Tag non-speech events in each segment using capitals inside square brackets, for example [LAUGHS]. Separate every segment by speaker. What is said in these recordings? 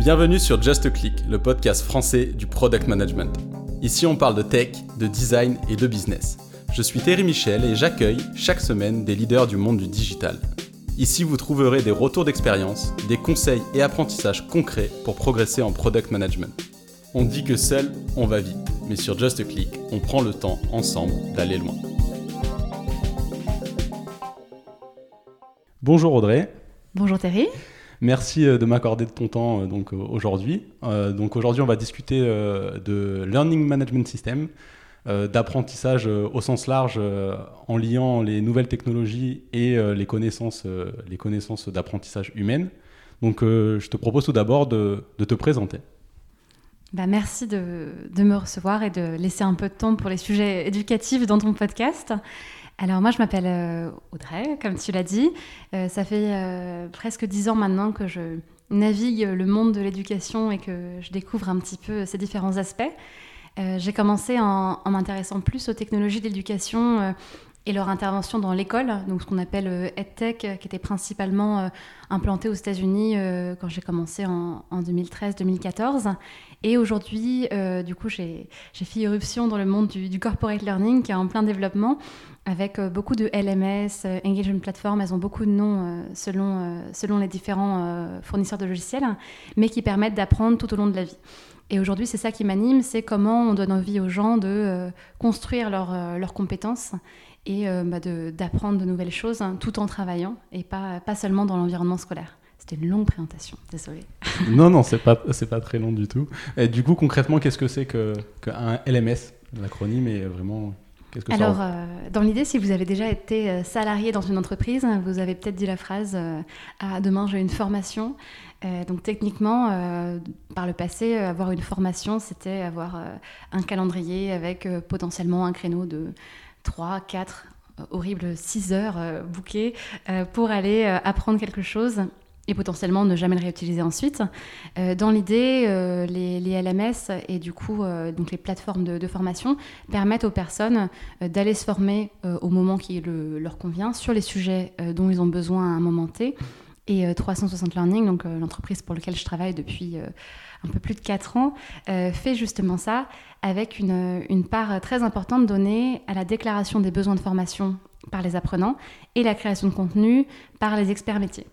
Speaker 1: Bienvenue sur Just Click, le podcast français du product management. Ici, on parle de tech, de design et de business. Je suis Thierry Michel et j'accueille chaque semaine des leaders du monde du digital. Ici, vous trouverez des retours d'expérience, des conseils et apprentissages concrets pour progresser en product management. On dit que seul, on va vite, mais sur Just Click, on prend le temps ensemble d'aller loin. Bonjour Audrey.
Speaker 2: Bonjour Thierry.
Speaker 1: Merci euh, de m'accorder de ton temps euh, donc euh, aujourd'hui. donc aujourd'hui, on va discuter de Learning Management System, d'apprentissage au sens large en liant les nouvelles technologies et les connaissances, les connaissances d'apprentissage humaines. Donc je te propose tout d'abord de, te présenter.
Speaker 2: Bah, merci de, de, me recevoir et de laisser un peu de temps pour les sujets éducatifs dans ton podcast. Alors moi, je m'appelle euh, Audrey, comme tu l'as dit. Euh, ça fait euh, presque dix ans maintenant que je navigue le monde de l'éducation et que je découvre un petit peu ses différents aspects. J'ai commencé en, en m'intéressant plus aux technologies d'éducation et leur intervention dans l'école, donc ce qu'on appelle EdTech, qui était principalement implanté aux États-Unis quand j'ai commencé en, 2013-2014. Et aujourd'hui, du coup, j'ai fait irruption dans le monde du, corporate learning qui est en plein développement avec euh, beaucoup de LMS, euh, Engagement Platform, elles ont beaucoup de noms euh, selon, selon les différents fournisseurs de logiciels, mais qui permettent d'apprendre tout au long de la vie. Et aujourd'hui, c'est ça qui m'anime, c'est comment on donne envie aux gens de construire leurs compétences et bah, d'apprendre de, nouvelles choses hein, tout en travaillant et pas, pas seulement dans l'environnement scolaire. C'était une longue présentation, désolé. [LAUGHS]
Speaker 1: non, non, c'est pas, pas très long du tout. Et du coup, concrètement, qu'est-ce que c'est qu'un que LMS L'acronyme est vraiment
Speaker 2: alors, euh, dans l'idée, si vous avez déjà été euh, salarié dans une entreprise, vous avez peut-être dit la phrase euh, Ah, demain j'ai une formation. donc, techniquement, par le passé, avoir une formation, c'était avoir un calendrier avec potentiellement un créneau de 3, 4, horribles 6 heures bouquées pour aller apprendre quelque chose et potentiellement ne jamais le réutiliser ensuite. Euh, dans l'idée, euh, les, LMS et du coup euh, donc les plateformes de, formation permettent aux personnes d'aller se former au moment qui leur convient sur les sujets dont ils ont besoin à un moment T. Et 360 Learning, donc l'entreprise pour laquelle je travaille depuis un peu plus de 4 ans, fait justement ça avec une, une part très importante donnée à la déclaration des besoins de formation par les apprenants et la création de contenu par les experts métiers.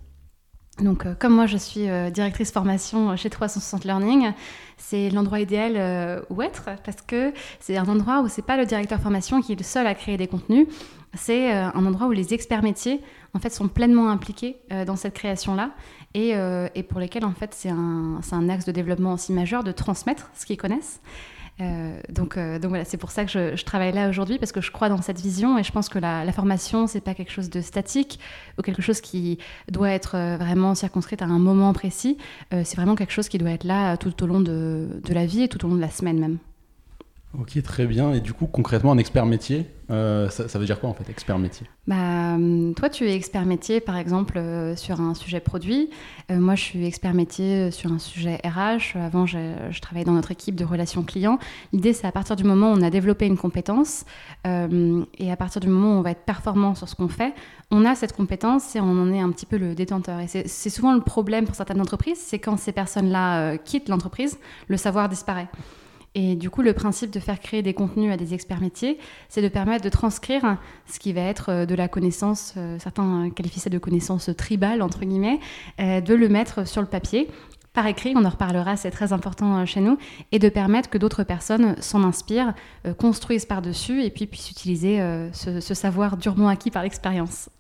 Speaker 2: Donc, euh, comme moi, je suis euh, directrice formation chez 360 Learning, c'est l'endroit idéal euh, où être parce que c'est un endroit où c'est pas le directeur formation qui est le seul à créer des contenus, c'est un endroit où les experts métiers en fait sont pleinement impliqués dans cette création-là et, et, pour lesquels en fait c'est un, un, axe de développement aussi majeur de transmettre ce qu'ils connaissent. Euh, donc, euh, donc voilà, c'est pour ça que je, travaille là aujourd'hui parce que je crois dans cette vision et je pense que la, formation c'est pas quelque chose de statique ou quelque chose qui doit être euh, vraiment circonscrit à un moment précis. c'est vraiment quelque chose qui doit être là tout au long de la vie et tout au long de la semaine même.
Speaker 1: Ok, très bien. Et du coup, concrètement, un expert métier, euh, ça, veut dire quoi en fait, expert métier?
Speaker 2: Bah, Toi, tu es expert métier, par exemple, euh, sur un sujet produit. Euh, moi, je suis expert métier sur un sujet RH. Avant, je, travaillais dans notre équipe de relations clients. L'idée, c'est à partir du moment où on a développé une compétence et à partir du moment où on va être performant sur ce qu'on fait, on a cette compétence et on en est un petit peu le détenteur. Et c'est souvent le problème pour certaines entreprises, c'est quand ces personnes-là quittent l'entreprise, le savoir disparaît. Et du coup, le principe de faire créer des contenus à des experts métiers, c'est de permettre de transcrire ce qui va être euh, de la connaissance, euh, certains qualifient ça de connaissance tribale, entre guillemets, euh, de le mettre sur le papier par écrit, on en reparlera, c'est très important chez nous, et de permettre que d'autres personnes s'en inspirent, construisent par-dessus et puis puissent utiliser ce, ce savoir durement acquis par l'expérience.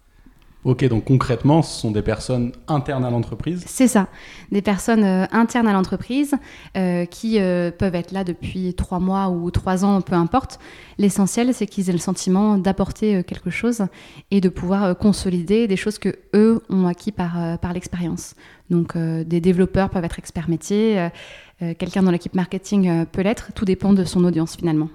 Speaker 1: Ok, donc concrètement, ce sont des personnes internes à l'entreprise
Speaker 2: C'est ça, des personnes euh, internes à l'entreprise euh, qui euh, peuvent être là depuis trois mois ou trois ans, peu importe. L'essentiel, c'est qu'ils aient le sentiment d'apporter quelque chose et de pouvoir consolider des choses que eux ont acquis par, par l'expérience. Donc, des développeurs peuvent être experts métiers, quelqu'un dans l'équipe marketing peut l'être, tout dépend de son audience finalement.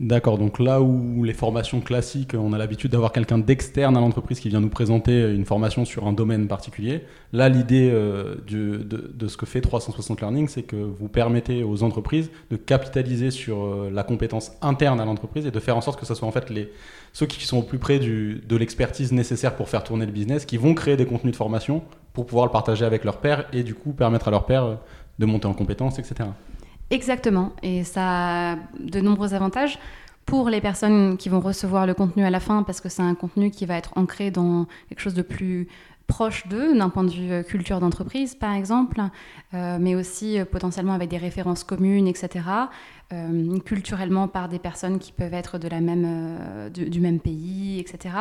Speaker 1: D'accord, donc là où les formations classiques, on a l'habitude d'avoir quelqu'un d'externe à l'entreprise qui vient nous présenter une formation sur un domaine particulier, là l'idée euh, de, ce que fait 360 Learning, c'est que vous permettez aux entreprises de capitaliser sur euh, la compétence interne à l'entreprise et de faire en sorte que ce soit en fait les, ceux qui sont au plus près de l'expertise nécessaire pour faire tourner le business, qui vont créer des contenus de formation pour pouvoir le partager avec leurs pairs et du coup permettre à leurs pairs de monter en compétences, etc.
Speaker 2: Exactement. Et ça a de nombreux avantages pour les personnes qui vont recevoir le contenu à la fin, parce que c'est un contenu qui va être ancré dans quelque chose de plus proche d'eux, d'un point de vue euh, culture d'entreprise, par exemple, euh, mais aussi euh, potentiellement avec des références communes, etc. culturellement par des personnes qui peuvent être de la même, du, même pays, etc.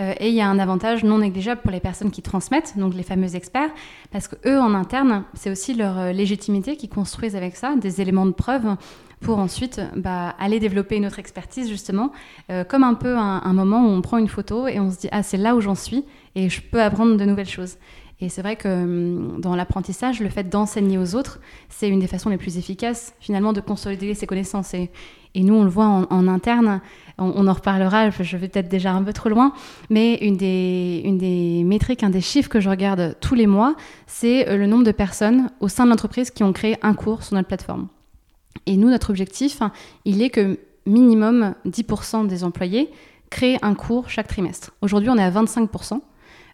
Speaker 2: et il y a un avantage non négligeable pour les personnes qui transmettent, donc les fameux experts, parce que eux en interne, c'est aussi leur légitimité qui construisent avec ça des éléments de preuve pour ensuite bah, aller développer une autre expertise justement, comme un peu un, moment où on prend une photo et on se dit ah c'est là où j'en suis et je peux apprendre de nouvelles choses. Et c'est vrai que hum, dans l'apprentissage, le fait d'enseigner aux autres, c'est une des façons les plus efficaces finalement de consolider ses connaissances. Et, nous, on le voit en, interne, on, en reparlera, je vais peut-être déjà un peu trop loin, mais une des, métriques, un des chiffres que je regarde tous les mois, c'est euh, le nombre de personnes au sein de l'entreprise qui ont créé un cours sur notre plateforme. Et nous, notre objectif, il est que minimum 10% des employés créent un cours chaque trimestre. Aujourd'hui, on est à 25%.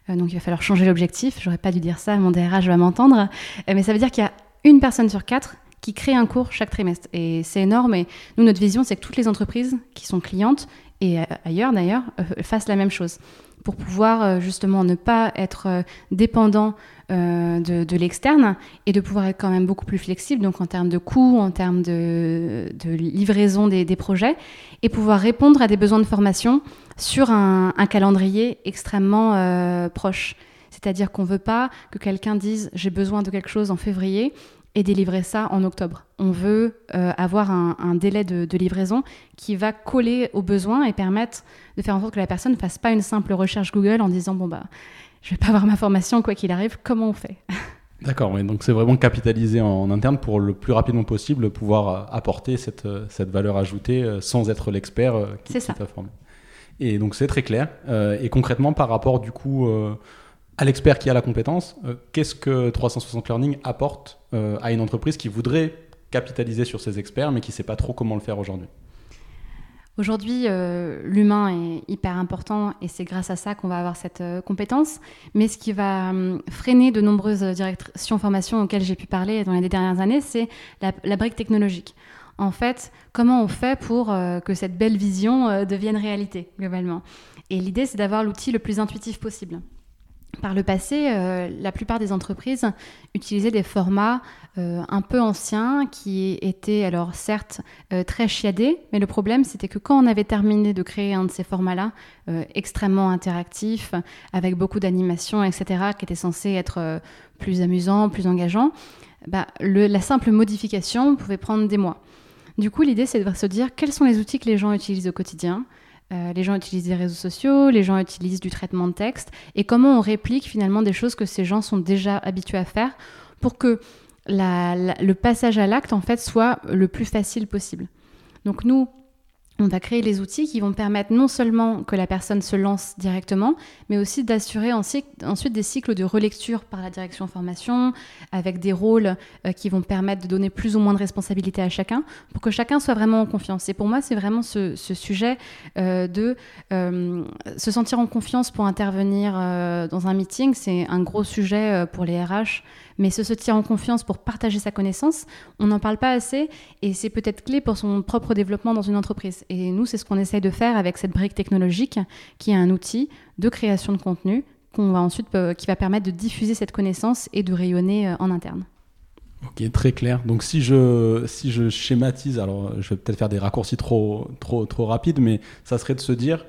Speaker 2: Euh, donc il va falloir changer l'objectif. J'aurais pas dû dire ça, mon DRH va m'entendre. Euh, mais ça veut dire qu'il y a une personne sur quatre qui crée un cours chaque trimestre. Et c'est énorme. Et nous, notre vision, c'est que toutes les entreprises qui sont clientes, et euh, ailleurs d'ailleurs, fassent la même chose pour pouvoir justement ne pas être dépendant de, l'externe et de pouvoir être quand même beaucoup plus flexible, donc en termes de coûts, en termes de, livraison des, des, projets, et pouvoir répondre à des besoins de formation sur un, calendrier extrêmement euh, proche. C'est-à-dire qu'on ne veut pas que quelqu'un dise j'ai besoin de quelque chose en février et délivrer ça en octobre. On veut euh, avoir un, délai de, livraison qui va coller aux besoins et permettre de faire en sorte que la personne ne fasse pas une simple recherche Google en disant bon bah je vais pas avoir ma formation quoi qu'il arrive, comment on fait?
Speaker 1: D'accord, oui. donc c'est vraiment capitaliser en, interne pour le plus rapidement possible pouvoir euh, apporter cette, cette valeur ajoutée sans être l'expert qui, qui t'a formé. Et donc c'est très clair. Euh, et concrètement, par rapport du coup euh, à l'expert qui a la compétence, euh, qu'est-ce que 360 Learning apporte à une entreprise qui voudrait capitaliser sur ses experts, mais qui ne sait pas trop comment le faire aujourd'hui?
Speaker 2: Aujourd'hui, l'humain est hyper important et c'est grâce à ça qu'on va avoir cette compétence. Mais ce qui va freiner de nombreuses directions formation auxquelles j'ai pu parler dans les dernières années, c'est la brique technologique en fait, comment on fait pour euh, que cette belle vision euh, devienne réalité, globalement. Et l'idée, c'est d'avoir l'outil le plus intuitif possible. Par le passé, euh, la plupart des entreprises utilisaient des formats un peu anciens qui étaient alors certes très chiadés, mais le problème c'était que quand on avait terminé de créer un de ces formats-là, extrêmement interactif, avec beaucoup d'animations, etc., qui était censé être plus amusant, plus engageant, bah, la simple modification pouvait prendre des mois. Du coup, l'idée, c'est de se dire quels sont les outils que les gens utilisent au quotidien. Euh, les gens utilisent des réseaux sociaux, les gens utilisent du traitement de texte, et comment on réplique finalement des choses que ces gens sont déjà habitués à faire pour que le passage à l'acte, en fait, soit le plus facile possible. Donc nous, on va créer les outils qui vont permettre non seulement que la personne se lance directement, mais aussi d'assurer ensuite des cycles de relecture par la direction formation, avec des rôles euh, qui vont permettre de donner plus ou moins de responsabilité à chacun, pour que chacun soit vraiment en confiance. Et pour moi, c'est vraiment ce, sujet euh, de euh, se sentir en confiance pour intervenir dans un meeting. C'est un gros sujet pour les RH mais se sentir en confiance pour partager sa connaissance, on n'en parle pas assez et c'est peut-être clé pour son propre développement dans une entreprise. Et nous, c'est ce qu'on essaye de faire avec cette brique technologique qui est un outil de création de contenu qu'on va ensuite, euh, qui va permettre de diffuser cette connaissance et de rayonner euh, en interne.
Speaker 1: Ok, très clair. Donc si je, si je schématise, alors je vais peut-être faire des raccourcis trop, trop, trop rapides, mais ça serait de se dire,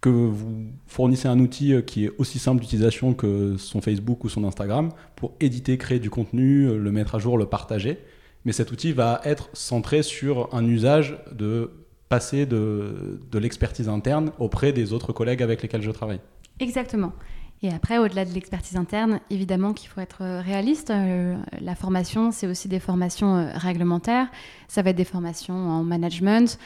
Speaker 1: que vous fournissez un outil euh, qui est aussi simple d'utilisation que son Facebook ou son Instagram pour éditer, créer du contenu, euh, le mettre à jour, le partager. Mais cet outil va être centré sur un usage de passer de, de l'expertise interne auprès des autres collègues avec lesquels je travaille.
Speaker 2: Exactement. Et après, au-delà de l'expertise interne, évidemment qu'il faut être euh, réaliste. Euh, la formation, c'est aussi des formations euh, réglementaires. Ça va être des formations en management.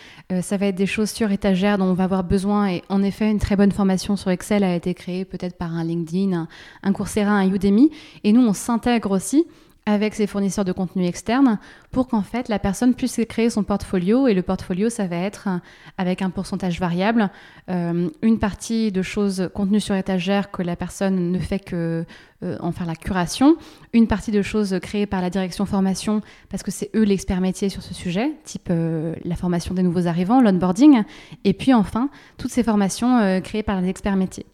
Speaker 2: ça va être des choses sur étagère dont on va avoir besoin. Et en effet, une très bonne formation sur Excel a été créée peut-être par un LinkedIn, un, un Coursera, un Udemy. Et nous, on s'intègre aussi avec ses fournisseurs de contenu externes pour qu'en fait la personne puisse créer son portfolio et le portfolio ça va être avec un pourcentage variable euh, une partie de choses contenues sur étagère que la personne ne fait que euh, en faire la curation une partie de choses créées par la direction formation parce que c'est eux l'expert métier sur ce sujet type euh, la formation des nouveaux arrivants l'onboarding et puis enfin toutes ces formations créées par les experts métiers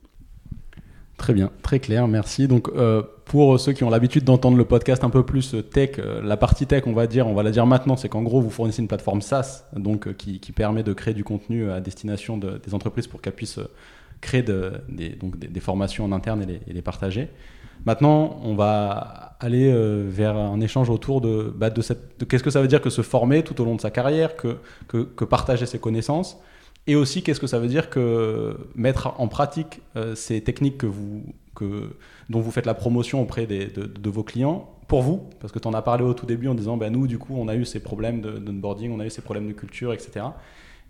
Speaker 1: Très bien, très clair, merci. Donc, euh, pour ceux qui ont l'habitude d'entendre le podcast un peu plus euh, tech, euh, la partie tech, on va dire, on va la dire maintenant, c'est qu'en gros, vous fournissez une plateforme SaaS, donc qui, permet de créer du contenu à destination des entreprises pour qu'elles puissent créer des, formations en interne et les, partager. Maintenant, on va aller vers un échange autour de, bah, de, qu'est-ce que ça veut dire que se former tout au long de sa carrière, que, que partager ses connaissances. Et aussi, qu'est-ce que ça veut dire que mettre en pratique euh, ces techniques que vous, que, dont vous faites la promotion auprès de, vos clients pour vous? Parce que tu en as parlé au tout début en disant, ben, nous, du coup, on a eu ces problèmes d'onboarding, on a eu ces problèmes de culture, etc.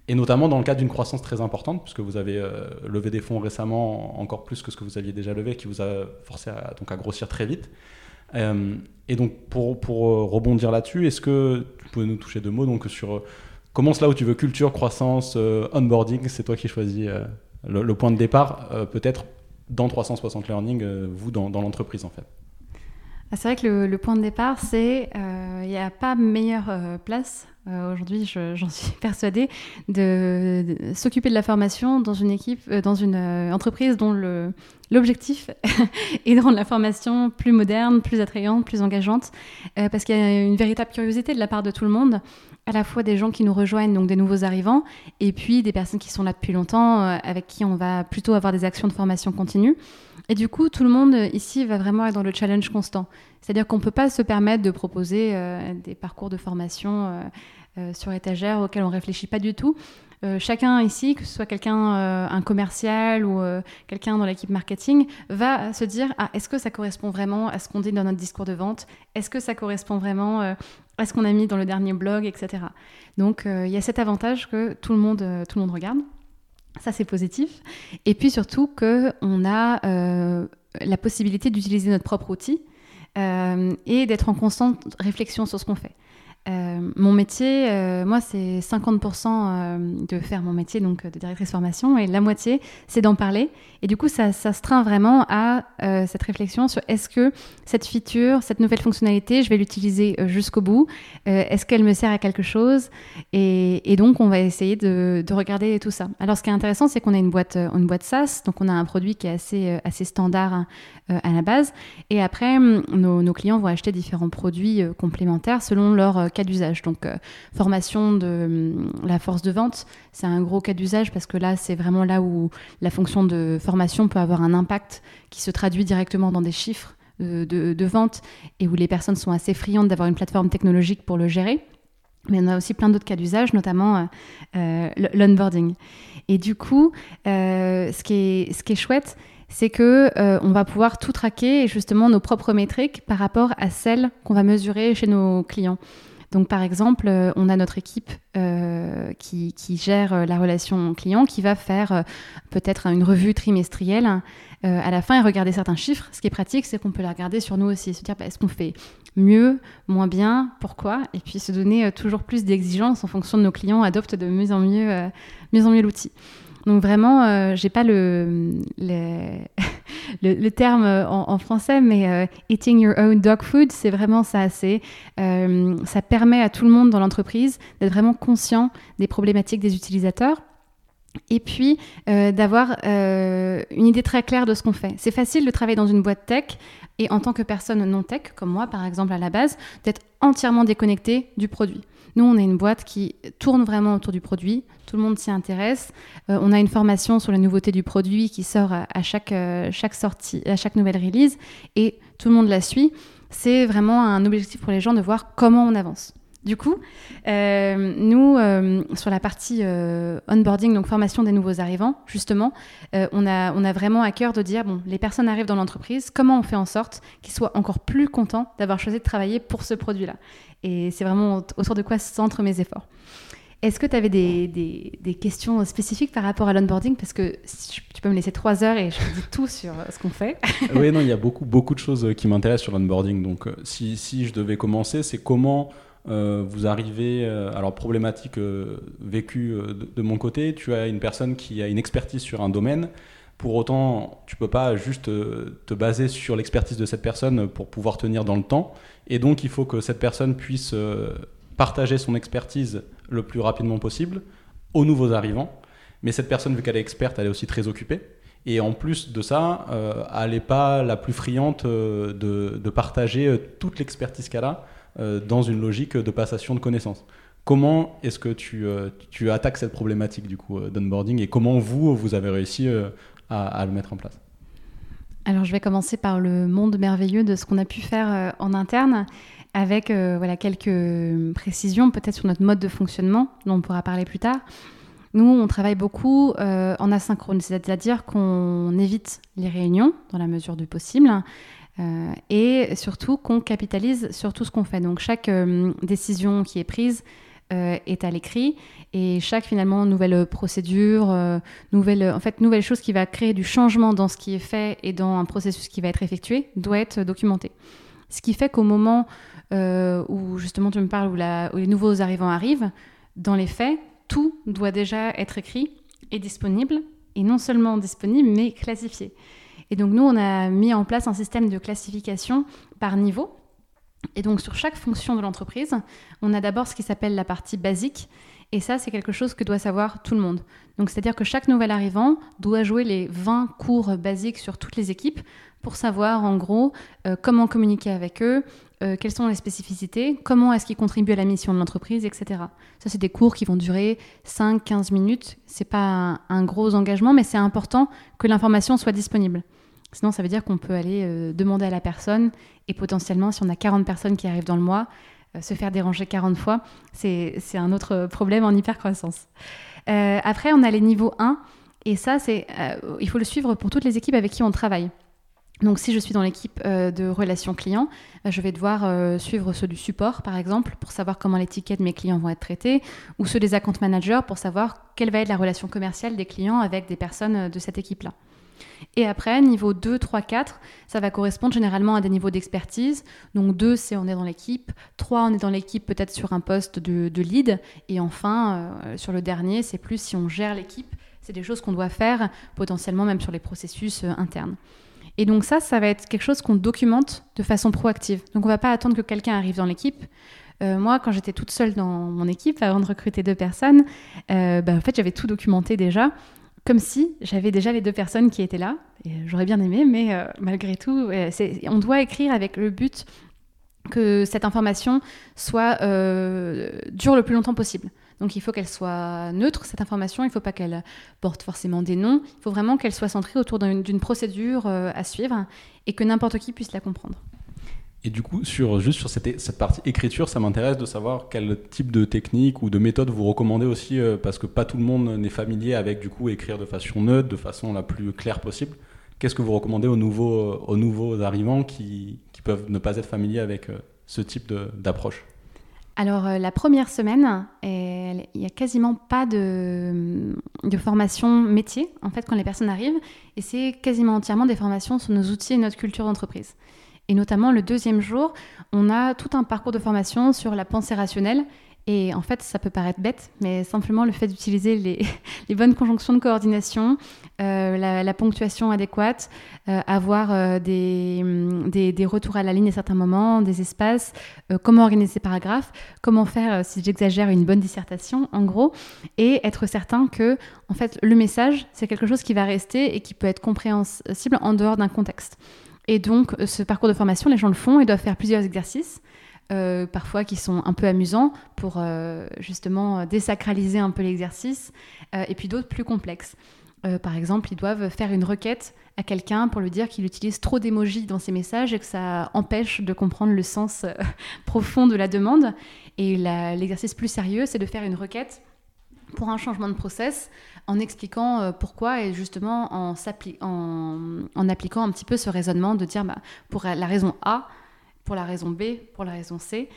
Speaker 1: Et notamment dans le cadre d'une croissance très importante, puisque vous avez euh, levé des fonds récemment, encore plus que ce que vous aviez déjà levé, qui vous a forcé à, donc, à grossir très vite. Euh, et donc, pour, pour rebondir là-dessus, est-ce que tu peux nous toucher deux mots donc, sur commence là où tu veux, culture, croissance, euh, onboarding, c'est toi qui choisis euh, le, point de départ, euh, peut-être dans 360 Learning, vous, dans, l'entreprise en fait.
Speaker 2: Ah, c'est vrai que le, point de départ, c'est il n'y a pas meilleure place aujourd'hui, j'en suis [LAUGHS] persuadée, de, s'occuper de la formation dans une équipe, dans une entreprise dont l'objectif [LAUGHS] est de rendre la formation plus moderne, plus attrayante, plus engageante, parce qu'il y a une véritable curiosité de la part de tout le monde à la fois des gens qui nous rejoignent, donc des nouveaux arrivants, et puis des personnes qui sont là depuis longtemps, euh, avec qui on va plutôt avoir des actions de formation continue. Et du coup, tout le monde euh, ici va vraiment être dans le challenge constant. C'est-à-dire qu'on ne peut pas se permettre de proposer euh, des parcours de formation sur étagère auxquels on ne réfléchit pas du tout. Chacun ici, que ce soit quelqu'un, un commercial ou quelqu'un dans l'équipe marketing, va se dire ah, est-ce que ça correspond vraiment à ce qu'on dit dans notre discours de vente? Est-ce que ça correspond vraiment est ce qu'on a mis dans le dernier blog, etc. Donc euh, il y a cet avantage que tout le monde, euh, tout le monde regarde. Ça, c'est positif. Et puis surtout qu'on a euh, la possibilité d'utiliser notre propre outil et d'être en constante réflexion sur ce qu'on fait. Euh, mon métier, euh, moi, c'est 50% euh, de faire mon métier donc de directrice formation et la moitié, c'est d'en parler. Et du coup, ça, ça se train vraiment à cette réflexion sur est-ce que cette feature, cette nouvelle fonctionnalité, je vais l'utiliser jusqu'au bout Est-ce qu'elle me sert à quelque chose? Et, donc, on va essayer de, regarder tout ça. Alors, ce qui est intéressant, c'est qu'on a une boîte, une boîte SaaS, donc on a un produit qui est assez, assez standard à la base. Et après, nos, nos, clients vont acheter différents produits complémentaires selon leur cas d'usage. Donc, euh, formation de hum, la force de vente, c'est un gros cas d'usage parce que là, c'est vraiment là où la fonction de formation peut avoir un impact qui se traduit directement dans des chiffres de, vente et où les personnes sont assez friandes d'avoir une plateforme technologique pour le gérer. Mais on a aussi plein d'autres cas d'usage, notamment euh, euh, l'onboarding. Et du coup, ce, qui est, ce qui est chouette, c'est que on va pouvoir tout traquer et justement nos propres métriques par rapport à celles qu'on va mesurer chez nos clients. Donc par exemple, euh, on a notre équipe euh, qui, gère euh, la relation client qui va faire peut-être une revue trimestrielle à la fin et regarder certains chiffres. Ce qui est pratique, c'est qu'on peut la regarder sur nous aussi, se dire bah, est-ce qu'on fait mieux, moins bien, pourquoi, et puis se donner toujours plus d'exigences en fonction de nos clients adoptent de mieux en mieux, mieux en mieux l'outil. Donc vraiment, euh, j'ai pas le, le, [LAUGHS] terme en, français, mais euh, eating your own dog food, c'est vraiment ça. C'est, euh, ça permet à tout le monde dans l'entreprise d'être vraiment conscient des problématiques des utilisateurs. Et puis d'avoir une idée très claire de ce qu'on fait. C'est facile de travailler dans une boîte tech et en tant que personne non tech, comme moi par exemple à la base, d'être entièrement déconnecté du produit. Nous, on est une boîte qui tourne vraiment autour du produit. Tout le monde s'y intéresse. Euh, on a une formation sur la nouveauté du produit qui sort à, chaque, euh, chaque sortie, à chaque nouvelle release, et tout le monde la suit. C'est vraiment un objectif pour les gens de voir comment on avance. Du coup, euh, nous, sur la partie onboarding, donc formation des nouveaux arrivants, justement, on, a, on a vraiment à cœur de dire, bon, les personnes arrivent dans l'entreprise, comment on fait en sorte qu'ils soient encore plus contents d'avoir choisi de travailler pour ce produit-là? Et c'est vraiment autour de quoi se centrent mes efforts. Est-ce que tu avais des, questions spécifiques par rapport à l'onboarding? Parce que tu peux me laisser trois heures et je dis tout sur euh, ce qu'on fait. [LAUGHS]
Speaker 1: oui, non, il y a beaucoup, beaucoup de choses qui m'intéressent sur l'onboarding. Donc, si, si, je devais commencer, c'est comment vous arrivez, alors problématique vécue de, mon côté, tu as une personne qui a une expertise sur un domaine pour autant, tu peux pas juste euh, te baser sur l'expertise de cette personne pour pouvoir tenir dans le temps. Et donc, il faut que cette personne puisse euh, partager son expertise le plus rapidement possible aux nouveaux arrivants. Mais cette personne, vu qu'elle est experte, elle est aussi très occupée. Et en plus de ça, euh, elle n'est pas la plus friante de, partager toute l'expertise qu'elle a dans une logique de passation de connaissances. Comment est-ce que tu, tu, attaques cette problématique du coup d'onboarding et comment vous, vous avez réussi à, le mettre en place?
Speaker 2: Alors je vais commencer par le monde merveilleux de ce qu'on a pu faire euh, en interne avec euh, voilà, quelques précisions peut-être sur notre mode de fonctionnement dont on pourra parler plus tard. Nous, on travaille beaucoup euh, en asynchrone, c'est-à-dire qu'on évite les réunions dans la mesure du possible et surtout qu'on capitalise sur tout ce qu'on fait. Donc chaque décision qui est prise euh, est à l'écrit et chaque finalement nouvelle procédure, euh, nouvelle, en fait nouvelle chose qui va créer du changement dans ce qui est fait et dans un processus qui va être effectué doit être documenté. Ce qui fait qu'au moment euh, où justement tu me parles où, où les nouveaux arrivants arrivent, dans les faits, tout doit déjà être écrit et disponible et non seulement disponible mais classifié. Et donc nous on a mis en place un système de classification par niveau et donc sur chaque fonction de l'entreprise, on a d'abord ce qui s'appelle la partie basique. Et ça, c'est quelque chose que doit savoir tout le monde. Donc c'est-à-dire que chaque nouvel arrivant doit jouer les 20 cours basiques sur toutes les équipes pour savoir en gros euh, comment communiquer avec eux, euh, quelles sont les spécificités, comment est-ce qu'ils contribuent à la mission de l'entreprise, etc. Ça, c'est des cours qui vont durer 5-15 minutes. C'est pas un gros engagement, mais c'est important que l'information soit disponible. Sinon, ça veut dire qu'on peut aller euh, demander à la personne et potentiellement, si on a 40 personnes qui arrivent dans le mois, euh, se faire déranger 40 fois, c'est un autre problème en hypercroissance. Euh, après, on a les niveaux 1 et ça, c'est il faut le suivre pour toutes les équipes avec qui on travaille. Donc si je suis dans l'équipe de relations clients, je vais devoir suivre ceux du support, par exemple, pour savoir comment les tickets de mes clients vont être traités, ou ceux des account managers pour savoir quelle va être la relation commerciale des clients avec des personnes de cette équipe-là. Et après, niveau 2, 3, 4, ça va correspondre généralement à des niveaux d'expertise. Donc 2, c'est on est dans l'équipe. 3, on est dans l'équipe peut-être sur un poste de, lead. Et enfin, euh, sur le dernier, c'est plus si on gère l'équipe. C'est des choses qu'on doit faire potentiellement même sur les processus euh, internes. Et donc ça, ça va être quelque chose qu'on documente de façon proactive. Donc on ne va pas attendre que quelqu'un arrive dans l'équipe. Euh, moi, quand j'étais toute seule dans mon équipe, avant de recruter deux personnes, bah, en fait, j'avais tout documenté déjà comme si j'avais déjà les deux personnes qui étaient là. J'aurais bien aimé, mais euh, malgré tout, on doit écrire avec le but que cette information soit euh, dure le plus longtemps possible. Donc il faut qu'elle soit neutre, cette information, il ne faut pas qu'elle porte forcément des noms, il faut vraiment qu'elle soit centrée autour d'une procédure euh, à suivre et que n'importe qui puisse la comprendre.
Speaker 1: Et du coup, juste sur cette, partie écriture, ça m'intéresse de savoir quel type de technique ou de méthode vous recommandez aussi, euh, parce que pas tout le monde n'est familier avec du coup écrire de façon neutre, de façon la plus claire possible. Qu'est-ce que vous recommandez aux nouveaux, aux nouveaux arrivants qui, peuvent ne pas être familiers avec euh, ce type d'approche?
Speaker 2: Alors euh, la première semaine, il n'y a quasiment pas de, formation métier en fait quand les personnes arrivent et c'est quasiment entièrement des formations sur nos outils et notre culture d'entreprise. Et notamment le deuxième jour, on a tout un parcours de formation sur la pensée rationnelle. Et en fait, ça peut paraître bête, mais simplement le fait d'utiliser les, [LAUGHS] bonnes conjonctions de coordination, euh, la, ponctuation adéquate, euh, avoir euh, hum, des, des, retours à la ligne à certains moments, des espaces, comment organiser ces paragraphes, comment faire, si j'exagère, une bonne dissertation, en gros, et être certain que, en fait, le message, c'est quelque chose qui va rester et qui peut être compréhensible en dehors d'un contexte. Et donc, euh, ce parcours de formation, les gens le font, ils doivent faire plusieurs exercices, euh, parfois qui sont un peu amusants pour euh, justement désacraliser un peu l'exercice, et puis d'autres plus complexes. par exemple, ils doivent faire une requête à quelqu'un pour lui dire qu'il utilise trop d'émojis dans ses messages et que ça empêche de comprendre le sens [LAUGHS] profond de la demande. Et l'exercice plus sérieux, c'est de faire une requête pour un changement de process en expliquant euh, pourquoi et justement en, appliquant un petit peu ce raisonnement de dire bah, pour la raison A, pour la raison B, pour la raison C.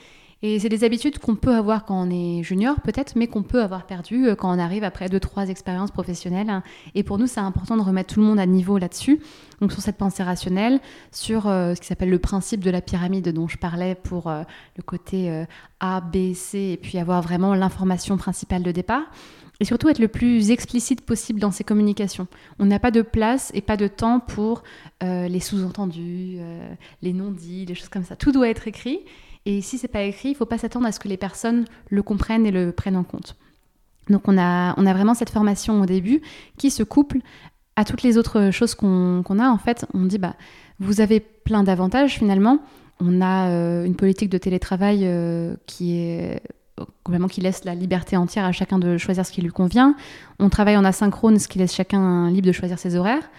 Speaker 2: Et c'est des habitudes qu'on peut avoir quand on est junior, peut-être, mais qu'on peut avoir perdu euh, quand on arrive après deux, trois expériences professionnelles. Et pour nous, c'est important de remettre tout le monde à niveau là-dessus. Donc, sur cette pensée rationnelle, sur euh, ce qui s'appelle le principe de la pyramide dont je parlais pour euh, le côté A, B, C, et puis avoir vraiment l'information principale de départ et surtout être le plus explicite possible dans ses communications. On n'a pas de place et pas de temps pour les sous-entendus, les non-dits, les choses comme ça. Tout doit être écrit et si c'est pas écrit, il faut pas s'attendre à ce que les personnes le comprennent et le prennent en compte. Donc on a, on a vraiment cette formation au début qui se couple à toutes les autres choses qu'on a. En fait, on dit bah vous avez plein d'avantages finalement. On a euh, une politique de télétravail euh, qui est complètement qui laisse la liberté entière à chacun de choisir ce qui lui convient. On travaille en asynchrone, ce qui laisse chacun libre de choisir ses horaires.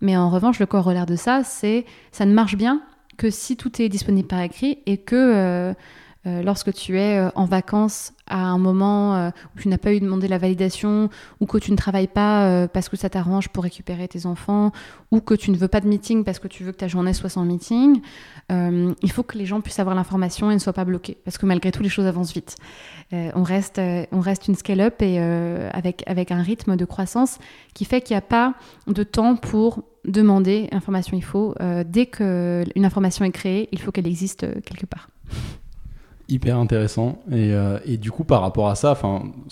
Speaker 2: Mais en revanche, le corollaire de ça, c'est ça ne marche bien que si tout est disponible par écrit et que euh, euh, lorsque tu es euh, en vacances à un moment où tu n'as pas eu demandé la validation ou que tu ne travailles pas parce que ça t'arrange pour récupérer tes enfants ou que tu ne veux pas de meeting parce que tu veux que ta journée soit sans meeting, il faut que les gens puissent avoir l'information et ne soient pas bloqués parce que malgré tout les choses avancent vite. on, reste, on reste une scale-up et avec, avec un rythme de croissance qui fait qu'il n'y a pas de temps pour demander l'information. Il faut, euh, dès qu'une information est créée, il faut qu'elle existe euh, quelque part.
Speaker 1: Hyper intéressant. Et, euh, et, du coup, par rapport à ça,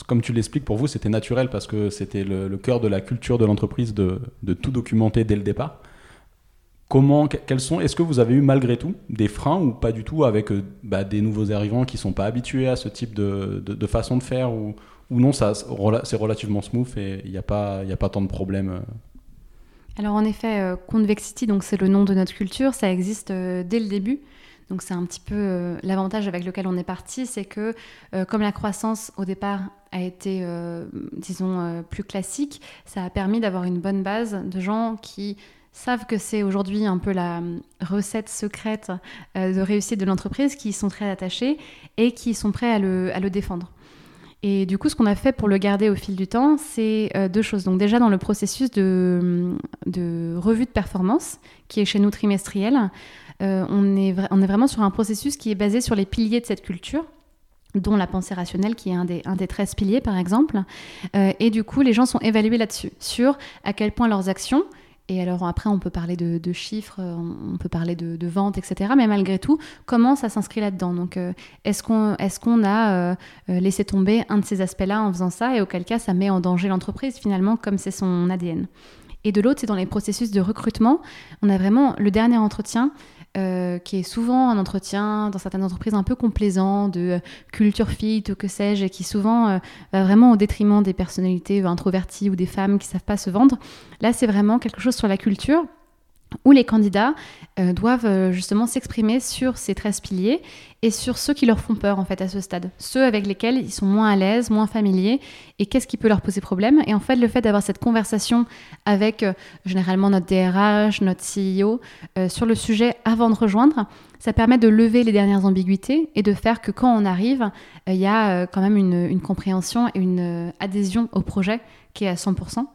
Speaker 1: comme tu l'expliques, pour vous, c'était naturel parce que c'était le, cœur de la culture de l'entreprise de, de, tout documenter dès le départ. Comment, quels sont, est-ce que vous avez eu malgré tout des freins ou pas du tout avec bah, des nouveaux arrivants qui sont pas habitués à ce type de, de, façon de faire ou, ou non, ça, c'est relativement smooth et il n'y a, pas, a pas tant de problèmes
Speaker 2: alors en effet, euh, Convexity, donc c'est le nom de notre culture, ça existe euh, dès le début. Donc c'est un petit peu euh, l'avantage avec lequel on est parti, c'est que comme la croissance au départ a été, disons, plus classique, ça a permis d'avoir une bonne base de gens qui savent que c'est aujourd'hui un peu la recette secrète de réussite de l'entreprise, qui sont très attachés et qui sont prêts à le défendre. Et du coup, ce qu'on a fait pour le garder au fil du temps, c'est euh, deux choses. Donc déjà dans le processus de, revue de performance, qui est chez nous trimestriel, euh, on, est vraiment sur un processus qui est basé sur les piliers de cette culture dont la pensée rationnelle, qui est un des, un des 13 piliers, par exemple. Euh, et du coup, les gens sont évalués là-dessus, sur à quel point leurs actions et alors après, on peut parler de, chiffres, on peut parler de, ventes, etc. Mais malgré tout, comment ça s'inscrit là-dedans? Donc, euh, est-ce qu'on a euh, euh, laissé tomber un de ces aspects-là en faisant ça Et auquel cas, ça met en danger l'entreprise finalement, comme c'est son ADN. Et de l'autre, c'est dans les processus de recrutement. On a vraiment le dernier entretien euh, qui est souvent un entretien dans certaines entreprises un peu complaisant, de euh, culture fit ou que sais-je, et qui souvent euh, va vraiment au détriment des personnalités introverties ou des femmes qui savent pas se vendre. Là, c'est vraiment quelque chose sur la culture où les candidats euh, doivent euh, justement s'exprimer sur ces 13 piliers et sur ceux qui leur font peur en fait à ce stade, ceux avec lesquels ils sont moins à l'aise, moins familiers et qu'est-ce qui peut leur poser problème? Et en fait, le fait d'avoir cette conversation avec euh, généralement notre DRH, notre CEO sur le sujet avant de rejoindre, ça permet de lever les dernières ambiguïtés et de faire que quand on arrive, il y a quand même une, une, compréhension et une adhésion au projet qui est à 100%.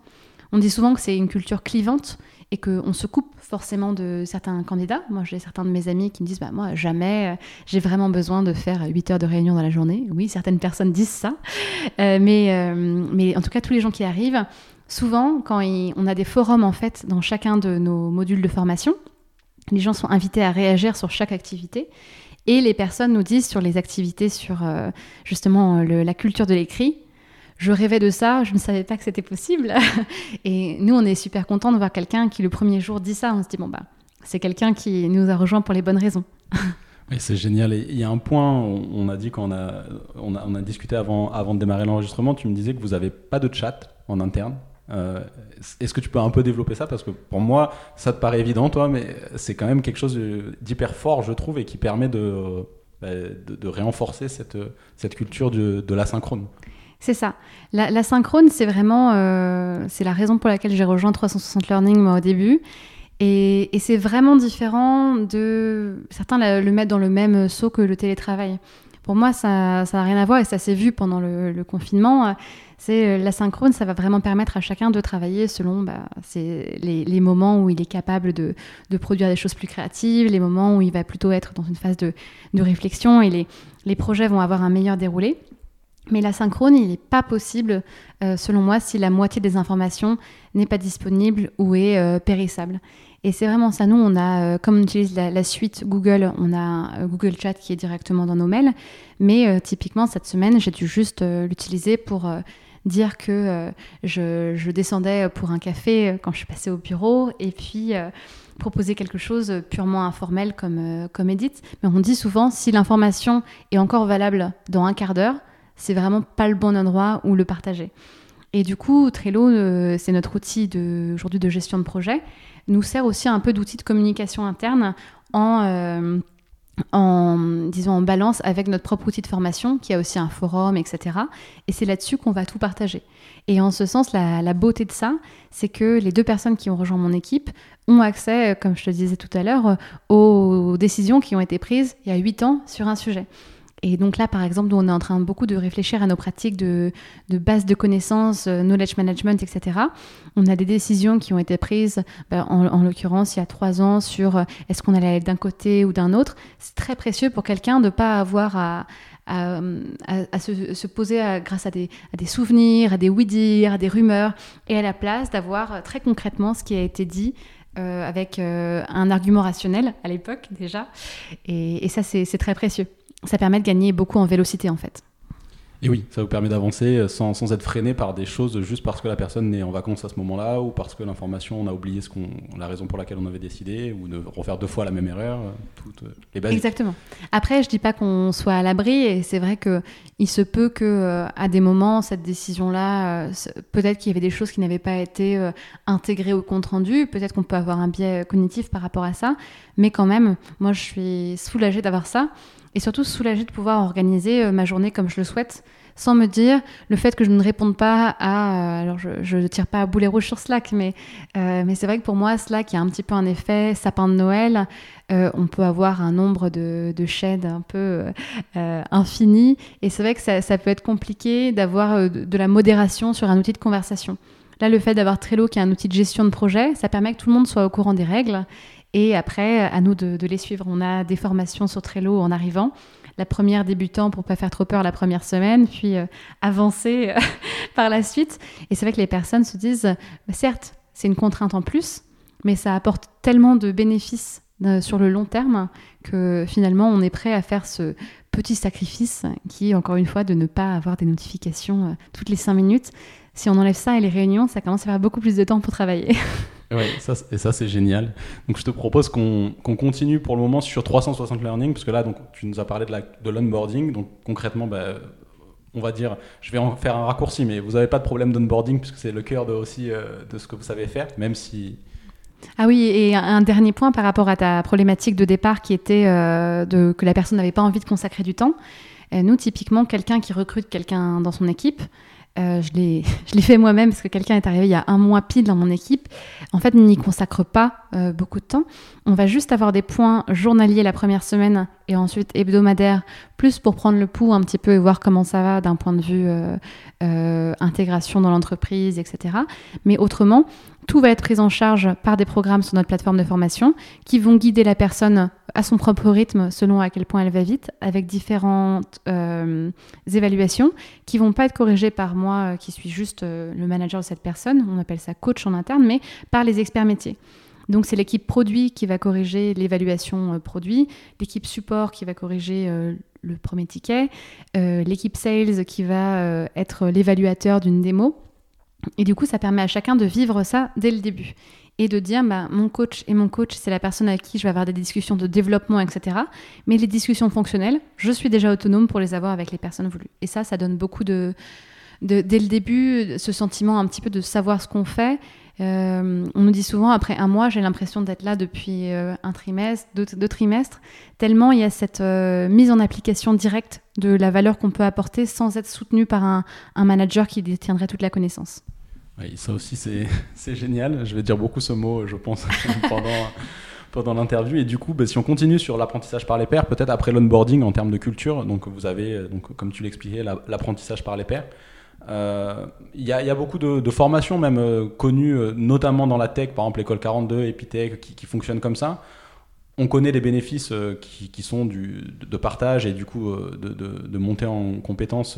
Speaker 2: On dit souvent que c'est une culture clivante et qu'on se coupe forcément de certains candidats. Moi, j'ai certains de mes amis qui me disent bah, Moi, jamais euh, j'ai vraiment besoin de faire 8 heures de réunion dans la journée. Oui, certaines personnes disent ça. Euh, mais, euh, mais en tout cas, tous les gens qui arrivent, souvent, quand on a des forums en fait dans chacun de nos modules de formation, les gens sont invités à réagir sur chaque activité. Et les personnes nous disent sur les activités, sur justement la culture de l'écrit, je rêvais de ça, je ne savais pas que c'était possible. [LAUGHS] Et nous, on est super contents de voir quelqu'un qui le premier jour dit ça. On se dit, bon, bah, c'est quelqu'un qui nous a rejoint pour les bonnes raisons. [LAUGHS]
Speaker 1: c'est génial. il y a un point, on a dit quand on a, discuté avant, de démarrer l'enregistrement, tu me disais que vous n'avez pas de chat en interne. Euh, est-ce que tu peux un peu développer ça? Parce que pour moi, ça te paraît évident, toi, mais c'est quand même quelque chose d'hyper fort, je trouve, et qui permet de, bah, de, réenforcer cette, cette culture de, de l'asynchrone.
Speaker 2: C'est ça. La, synchrone, c'est vraiment euh, c'est la raison pour laquelle j'ai rejoint 360 Learning moi au début. Et, c'est vraiment différent de certains le mettent dans le même saut que le télétravail. pour moi, ça n'a rien à voir et ça s'est vu pendant le, confinement. C'est l'asynchrone, ça va vraiment permettre à chacun de travailler selon bah, les, moments où il est capable de, produire des choses plus créatives, les moments où il va plutôt être dans une phase de, réflexion et les projets vont avoir un meilleur déroulé. Mais l'asynchrone, il n'est pas possible, euh, selon moi, si la moitié des informations n'est pas disponible ou est euh, périssable. Et c'est vraiment ça. Nous, on a, euh, comme on utilise la, suite Google, on a Google Chat qui est directement dans nos mails. Mais typiquement, cette semaine, j'ai dû juste l'utiliser pour dire que je, descendais pour un café quand je suis passée au bureau et puis proposer quelque chose purement informel comme, comme edit. Mais on dit souvent, si l'information est encore valable dans un quart d'heure, c'est vraiment pas le bon endroit où le partager. Et du coup, Trello, euh, c'est notre outil aujourd'hui de gestion de projet, nous sert aussi un peu d'outil de communication interne en, euh, disons, en balance avec notre propre outil de formation, qui a aussi un forum, etc. Et c'est là-dessus qu'on va tout partager. Et en ce sens, la, la beauté de ça, c'est que les deux personnes qui ont rejoint mon équipe ont accès, comme je te disais tout à l'heure, aux décisions qui ont été prises il y a huit ans sur un sujet. Et donc là, par exemple, on est en train beaucoup de réfléchir à nos pratiques de, base de connaissances, euh, knowledge management, etc. On a des décisions qui ont été prises, bah, en, l'occurrence, il y a trois ans, sur euh, est-ce qu'on allait d'un côté ou d'un autre. C'est très précieux pour quelqu'un de ne pas avoir à, se, poser grâce à des, souvenirs, à des oui-dire, à des rumeurs, et à la place d'avoir euh, très concrètement ce qui a été dit avec un argument rationnel à l'époque déjà. et ça, c'est très précieux ça permet de gagner beaucoup en vélocité en fait.
Speaker 1: Et oui, ça vous permet d'avancer euh, sans, sans, être freiné par des choses juste parce que la personne est en vacances à ce moment-là ou parce que l'information, on a oublié ce qu'on, la raison pour laquelle on avait décidé ou de refaire deux fois la même erreur, euh, toutes euh, les bases.
Speaker 2: Exactement. Après, je dis pas qu'on soit à l'abri et c'est vrai que il se peut que à des moments cette décision-là, peut-être qu'il y avait des choses qui n'avaient pas été intégrées au compte rendu, peut-être qu'on peut avoir un biais cognitif par rapport à ça, mais quand même, moi je suis soulagée d'avoir ça et surtout soulagée de pouvoir organiser euh, ma journée comme je le souhaite, sans me dire le fait que je ne réponde pas à. Euh, alors, je ne tire pas à boulet rouge sur Slack, mais, euh, mais c'est vrai que pour moi, Slack, a un petit peu un effet sapin de Noël. on peut avoir un nombre de, de un peu infini. Et c'est vrai que ça, ça, peut être compliqué d'avoir de la modération sur un outil de conversation. Là, le fait d'avoir Trello, qui est un outil de gestion de projet, ça permet que tout le monde soit au courant des règles et après, à nous de, les suivre. On a des formations sur Trello en arrivant. La première débutant pour pas faire trop peur la première semaine, puis euh, avancer euh, [LAUGHS] par la suite. Et c'est vrai que les personnes se disent, bah, certes, c'est une contrainte en plus, mais ça apporte tellement de bénéfices euh, sur le long terme que finalement on est prêt à faire ce petit sacrifice qui est encore une fois de ne pas avoir des notifications toutes les cinq minutes. Si on enlève ça et les réunions, ça commence à faire beaucoup plus de temps pour travailler. [LAUGHS]
Speaker 1: Oui, ça, et ça c'est génial. Donc je te propose qu'on continue pour le moment sur 360 Learning, parce que là donc, tu nous as parlé de l'onboarding, donc concrètement, bah, on va dire, je vais en faire un raccourci, mais vous n'avez pas de problème d'onboarding, puisque c'est le cœur de, aussi euh, de ce que vous savez faire, même si...
Speaker 2: Ah oui, et un dernier point par rapport à ta problématique de départ qui était euh, de, que la personne n'avait pas envie de consacrer du temps. Nous, typiquement, quelqu'un qui recrute quelqu'un dans son équipe, euh, [LAUGHS] je l'ai fait moi-même parce que quelqu'un est arrivé il y a un mois pile dans mon équipe. En fait, n'y consacre pas euh, beaucoup de temps. On va juste avoir des points journaliers la première semaine et ensuite hebdomadaires, plus pour prendre le pouls un petit peu et voir comment ça va d'un point de vue euh, intégration dans l'entreprise, etc. Mais autrement, tout va être pris en charge par des programmes sur notre plateforme de formation qui vont guider la personne à son propre rythme selon à quel point elle va vite, avec différentes euh, évaluations qui vont pas être corrigées par moi euh, qui suis juste euh, le manager de cette personne, on appelle ça coach en interne, mais par les experts métiers. Donc c'est l'équipe produit qui va corriger l'évaluation produit, l'équipe support qui va corriger le premier ticket, l'équipe sales qui va être l'évaluateur d'une démo. Et du coup, ça permet à chacun de vivre ça dès le début et de dire bah, mon coach et mon coach, c'est la personne avec qui je vais avoir des discussions de développement, etc. Mais les discussions fonctionnelles, je suis déjà autonome pour les avoir avec les personnes voulues. Et ça, ça donne beaucoup de, dès le début, ce sentiment un petit peu de savoir ce qu'on fait. Euh, on nous dit souvent, après un mois, j'ai l'impression d'être là depuis euh, un trimestre, deux, trimestres, tellement il y a cette euh, mise en application directe de la valeur qu'on peut apporter sans être soutenu par un, un manager qui détiendrait toute la connaissance.
Speaker 1: Oui, ça aussi, [LAUGHS] c'est génial. Je vais dire beaucoup ce mot, je pense, [LAUGHS] pendant, pendant l'interview. Et du coup, bah, si on continue sur l'apprentissage par les pairs, peut-être après l'onboarding en termes de culture, donc vous avez, donc, comme tu l'expliquais, l'apprentissage par les pairs. Euh, il y, a beaucoup de, formations même euh, connues, euh, notamment dans la tech, par exemple l'école 42, Epitech, qui, qui fonctionnent comme ça. On connaît les bénéfices qui, sont du, de partage et du coup de, de montée en compétences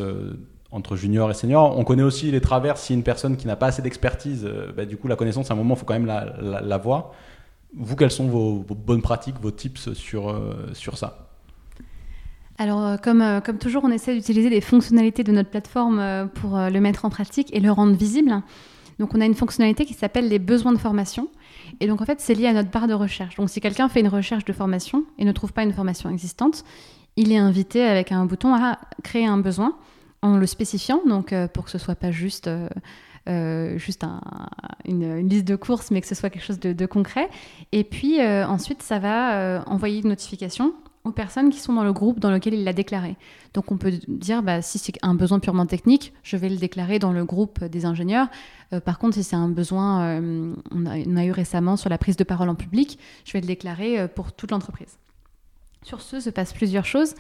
Speaker 1: entre junior et senior. On connaît aussi les travers si une personne qui n'a pas assez d'expertise, bah, du coup la connaissance à un moment, il faut quand même la, voir. Vous, quelles sont vos, bonnes pratiques, vos tips sur, sur ça?
Speaker 2: Alors, euh, comme, euh, comme toujours, on essaie d'utiliser les fonctionnalités de notre plateforme euh, pour le mettre en pratique et le rendre visible. Donc, on a une fonctionnalité qui s'appelle les besoins de formation. Et donc, en fait, c'est lié à notre barre de recherche. Donc, si quelqu'un fait une recherche de formation et ne trouve pas une formation existante, il est invité avec un bouton à créer un besoin en le spécifiant, donc pour que ce soit pas juste, juste une, liste de courses, mais que ce soit quelque chose de, concret. Et puis ensuite, ça va envoyer une notification aux personnes qui sont dans le groupe dans lequel il l'a déclaré. Donc on peut dire, bah, si c'est un besoin purement technique, je vais le déclarer dans le groupe des ingénieurs. Euh, par contre, si c'est un besoin, euh, on, a, on, a, eu récemment sur la prise de parole en public, je vais le déclarer euh, pour toute l'entreprise. Sur ce se passent plusieurs choses.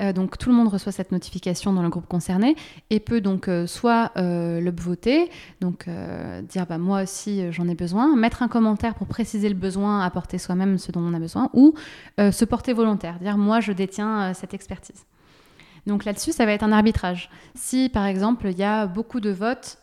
Speaker 2: Euh, donc tout le monde reçoit cette notification dans le groupe concerné et peut donc euh, soit euh, le voter, donc dire bah, moi aussi j'en ai besoin, mettre un commentaire pour préciser le besoin, apporter soi-même ce dont on a besoin, ou se porter volontaire, dire moi je détiens cette expertise. Donc là-dessus, ça va être un arbitrage. Si par exemple il y a beaucoup de votes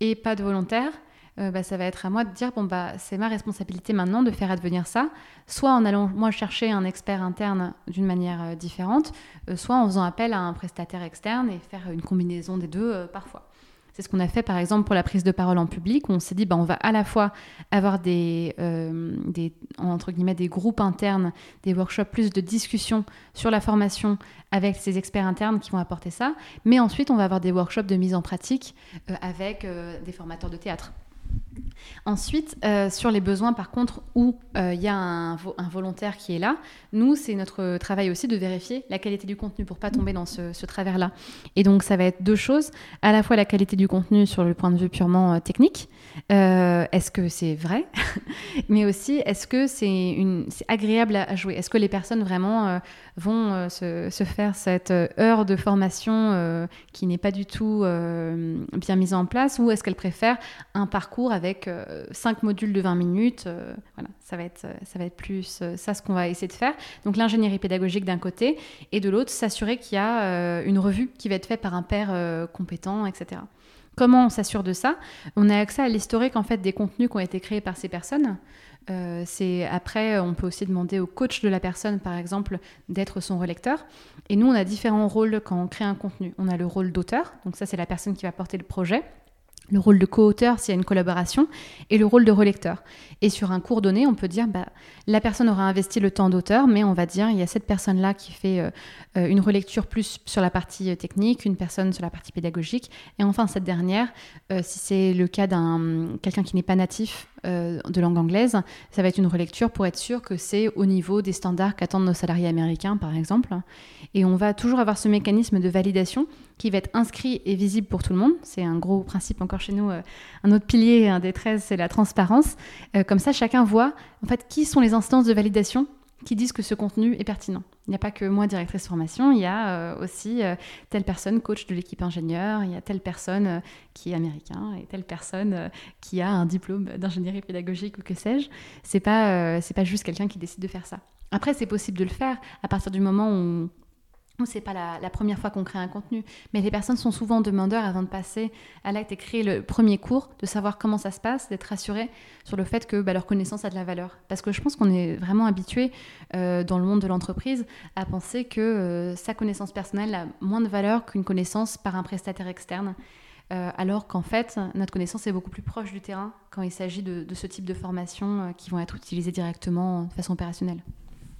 Speaker 2: et pas de volontaires, euh, bah, ça va être à moi de dire bon bah c'est ma responsabilité maintenant de faire advenir ça, soit en allant moi chercher un expert interne d'une manière euh, différente, euh, soit en faisant appel à un prestataire externe et faire une combinaison des deux parfois. C'est ce qu'on a fait par exemple pour la prise de parole en public, où on s'est dit bah, on va à la fois avoir des, des, entre guillemets, des groupes internes, des workshops, plus de discussions sur la formation avec ces experts internes qui vont apporter ça, mais ensuite on va avoir des workshops de mise en pratique avec des formateurs de théâtre. Ensuite, euh, sur les besoins, par contre, où il euh, y a un, volontaire qui est là, nous, c'est notre travail aussi de vérifier la qualité du contenu pour pas tomber dans ce, travers-là. Et donc, ça va être deux choses. À la fois la qualité du contenu sur le point de vue purement euh, technique. est-ce que c'est vrai? [LAUGHS] Mais aussi, est-ce que c'est agréable à, jouer? Est-ce que les personnes vraiment vont se, faire cette heure de formation qui n'est pas du tout bien mise en place? Ou est-ce qu'elles préfèrent un parcours avec euh, cinq modules de 20 minutes. Euh, voilà, ça va être, euh, ça va être plus ça ce qu'on va essayer de faire. Donc l'ingénierie pédagogique d'un côté et de l'autre, s'assurer qu'il y a une revue qui va être faite par un père compétent, etc. Comment on s'assure de ça? On a accès à l'historique en fait des contenus qui ont été créés par ces personnes. c'est après, on peut aussi demander au coach de la personne, par exemple, d'être son relecteur. Et nous, on a différents rôles quand on crée un contenu. On a le rôle d'auteur, donc ça, c'est la personne qui va porter le projet le rôle de co-auteur s'il y a une collaboration, et le rôle de relecteur. Et sur un cours donné, on peut dire, bah, la personne aura investi le temps d'auteur, mais on va dire, il y a cette personne-là qui fait euh, euh, une relecture plus sur la partie euh, technique, une personne sur la partie pédagogique, et enfin cette dernière, si c'est le cas d'un quelqu'un qui n'est pas natif de langue anglaise, ça va être une relecture pour être sûr que c'est au niveau des standards qu'attendent nos salariés américains, par exemple. Et on va toujours avoir ce mécanisme de validation qui va être inscrit et visible pour tout le monde. C'est un gros principe encore chez nous. Euh, un autre pilier, un des 13, c'est la transparence. Euh, comme ça, chacun voit en fait qui sont les instances de validation qui disent que ce contenu est pertinent. Il n'y a pas que moi, directrice formation, il y a euh, aussi telle personne, coach de l'équipe ingénieur, il y a telle personne qui est américain et telle personne qui a un diplôme d'ingénierie pédagogique ou que sais-je. C'est pas, c'est pas juste quelqu'un qui décide de faire ça. Après, c'est possible de le faire à partir du moment où c'est pas la, première fois qu'on crée un contenu, mais les personnes sont souvent demandeurs avant de passer à l'acte et créer le premier cours, de savoir comment ça se passe, d'être rassurés sur le fait que bah, leur connaissance a de la valeur. Parce que je pense qu'on est vraiment habitué euh, dans le monde de l'entreprise à penser que euh, sa connaissance personnelle a moins de valeur qu'une connaissance par un prestataire externe. Euh, alors qu'en fait, notre connaissance est beaucoup plus proche du terrain quand il s'agit de, de, ce type de formation qui vont être utilisées directement de façon opérationnelle.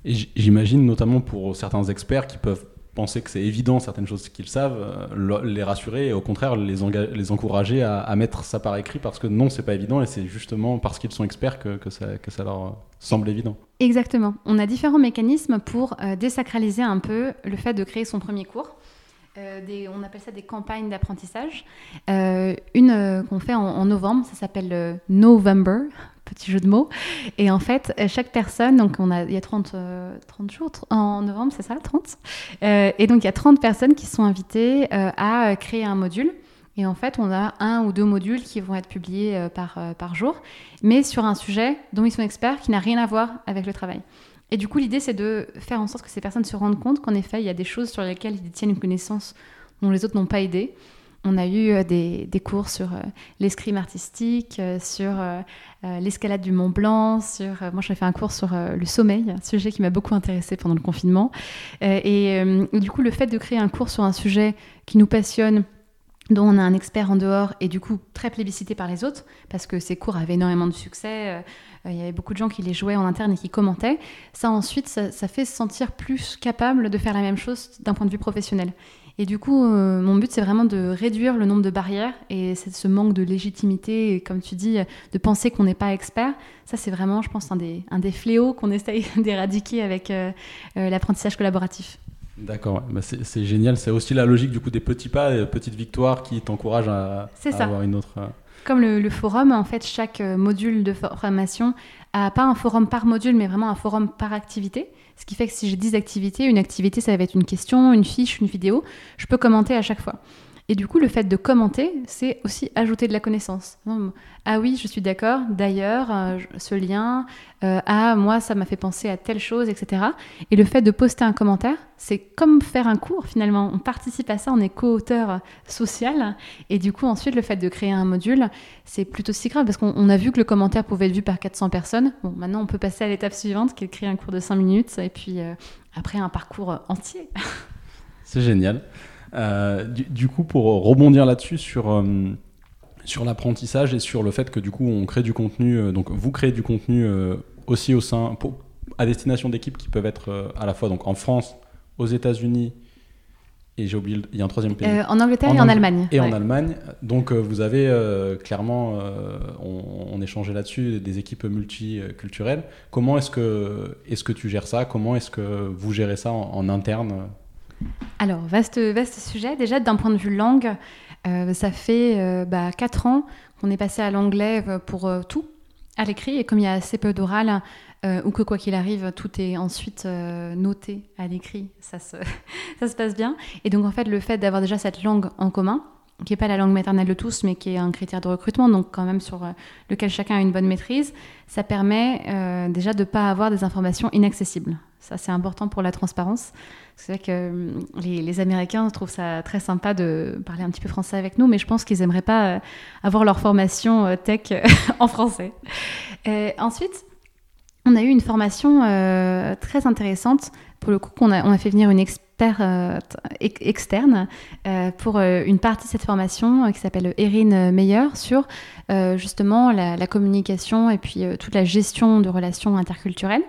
Speaker 1: J'imagine notamment pour certains experts qui peuvent penser que c'est évident certaines choses qu'ils savent, euh, les rassurer et au contraire les, les encourager à, mettre ça par écrit parce que non, c'est pas évident et c'est justement parce qu'ils sont experts que, que, ça, que, ça, leur semble évident.
Speaker 2: Exactement. On a différents mécanismes pour euh, désacraliser un peu le fait de créer son premier cours. Euh, des, on appelle ça des campagnes d'apprentissage. une qu'on fait en, en, novembre, ça s'appelle November petit jeu de mots. Et en fait, chaque personne, donc on a, il y a 30, 30 jours en novembre, c'est ça, 30 Et donc il y a 30 personnes qui sont invitées à créer un module. Et en fait, on a un ou deux modules qui vont être publiés par, par jour, mais sur un sujet dont ils sont experts qui n'a rien à voir avec le travail. Et du coup, l'idée, c'est de faire en sorte que ces personnes se rendent compte qu'en effet, il y a des choses sur lesquelles ils détiennent une connaissance dont les autres n'ont pas aidé. On a eu euh, des, cours sur euh, l'escrime artistique, euh, sur l'escalade du Mont Blanc, sur moi j'ai fait un cours sur le sommeil, un sujet qui m'a beaucoup intéressé pendant le confinement. et du coup, le fait de créer un cours sur un sujet qui nous passionne, dont on a un expert en dehors et du coup très plébiscité par les autres, parce que ces cours avaient énormément de succès, il y avait beaucoup de gens qui les jouaient en interne et qui commentaient, ça ensuite, ça, ça fait se sentir plus capable de faire la même chose d'un point de vue professionnel. Et du coup, euh, mon but, c'est vraiment de réduire le nombre de barrières et ce manque de légitimité, et comme tu dis, de penser qu'on n'est pas expert. Ça, c'est vraiment, je pense, un des, un des fléaux qu'on essaye [LAUGHS] d'éradiquer avec euh, euh, l'apprentissage collaboratif.
Speaker 1: D'accord, bah, c'est génial. C'est aussi la logique du coup des petits pas, des petites victoires qui t'encouragent à, avoir une autre.
Speaker 2: Comme le, le, forum, en fait, chaque module de formation a pas un forum par module, mais vraiment un forum par activité. Ce qui fait que si j'ai 10 activités, une activité, ça va être une question, une fiche, une vidéo, je peux commenter à chaque fois. Et du coup, le fait de commenter, c'est aussi ajouter de la connaissance. Ah oui, je suis d'accord, d'ailleurs, euh, ce lien, euh, ah moi, ça m'a fait penser à telle chose, etc. Et le fait de poster un commentaire, c'est comme faire un cours finalement. On participe à ça, on est co-auteur social. Et du coup, ensuite, le fait de créer un module, c'est plutôt si grave parce qu'on a vu que le commentaire pouvait être vu par 400 personnes. Bon, maintenant, on peut passer à l'étape suivante qui est de créer un cours de 5 minutes et puis euh, après un parcours entier.
Speaker 1: C'est génial. Euh, du, coup, pour rebondir là-dessus sur, euh, sur l'apprentissage et sur le fait que du coup on crée du contenu, euh, donc vous créez du contenu aussi au sein, à destination d'équipes qui peuvent être à la fois donc en France, aux États-Unis et j'ai oublié, il y a un troisième pays.
Speaker 2: en Angleterre et en Allemagne.
Speaker 1: Et en Allemagne. Donc vous avez clairement, on, on, échangeait là-dessus, des équipes multiculturelles. Comment est-ce que, est -ce que tu gères ça? Comment est-ce que vous gérez ça en interne?
Speaker 2: Alors, vaste, vaste sujet. Déjà, d'un point de vue langue, euh, ça fait euh, bah, 4 ans qu'on est passé à l'anglais euh, pour tout, à l'écrit. Et comme il y a assez peu d'oral, ou que quoi qu'il arrive, tout est ensuite noté à l'écrit, ça se, [LAUGHS] ça se passe bien. Et donc, en fait, le fait d'avoir déjà cette langue en commun, qui n'est pas la langue maternelle de tous, mais qui est un critère de recrutement, donc quand même sur lequel chacun a une bonne maîtrise, ça permet déjà de ne pas avoir des informations inaccessibles. Ça, c'est important pour la transparence. C'est vrai que euh, les, Américains trouvent ça très sympa de parler un petit peu français avec nous, mais je pense qu'ils n'aimeraient pas euh, avoir leur formation euh, tech [LAUGHS] en français. ensuite, on a eu une formation très intéressante. Pour le coup, on a, fait venir une experte externe pour une partie de cette formation qui s'appelle Erin Meyer sur justement la, communication et puis toute la gestion de relations interculturelles.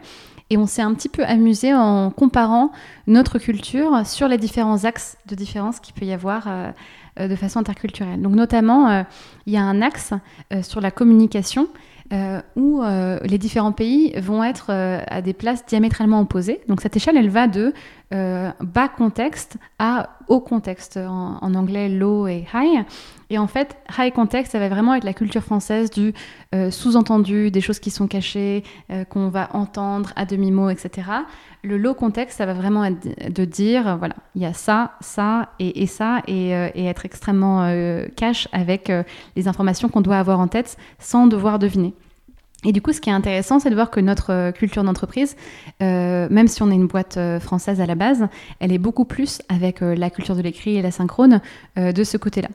Speaker 2: Et on s'est un petit peu amusé en comparant notre culture sur les différents axes de différence qu'il peut y avoir euh, euh, de façon interculturelle. Donc notamment, euh, il y a un axe sur la communication où les différents pays vont être à des places diamétralement opposées. Donc cette échelle, elle va de bas contexte à haut contexte, en, anglais low et high. Et en fait, high context, ça va vraiment être la culture française du euh, sous-entendu, des choses qui sont cachées, euh, qu'on va entendre à demi-mot, etc. Le low context, ça va vraiment être de dire, voilà, il y a ça, ça et, ça, et, euh, et, être extrêmement cash avec les informations qu'on doit avoir en tête sans devoir deviner. Et du coup, ce qui est intéressant, c'est de voir que notre culture d'entreprise, même si on est une boîte française à la base, elle est beaucoup plus avec la culture de l'écrit et la synchrone de ce côté-là.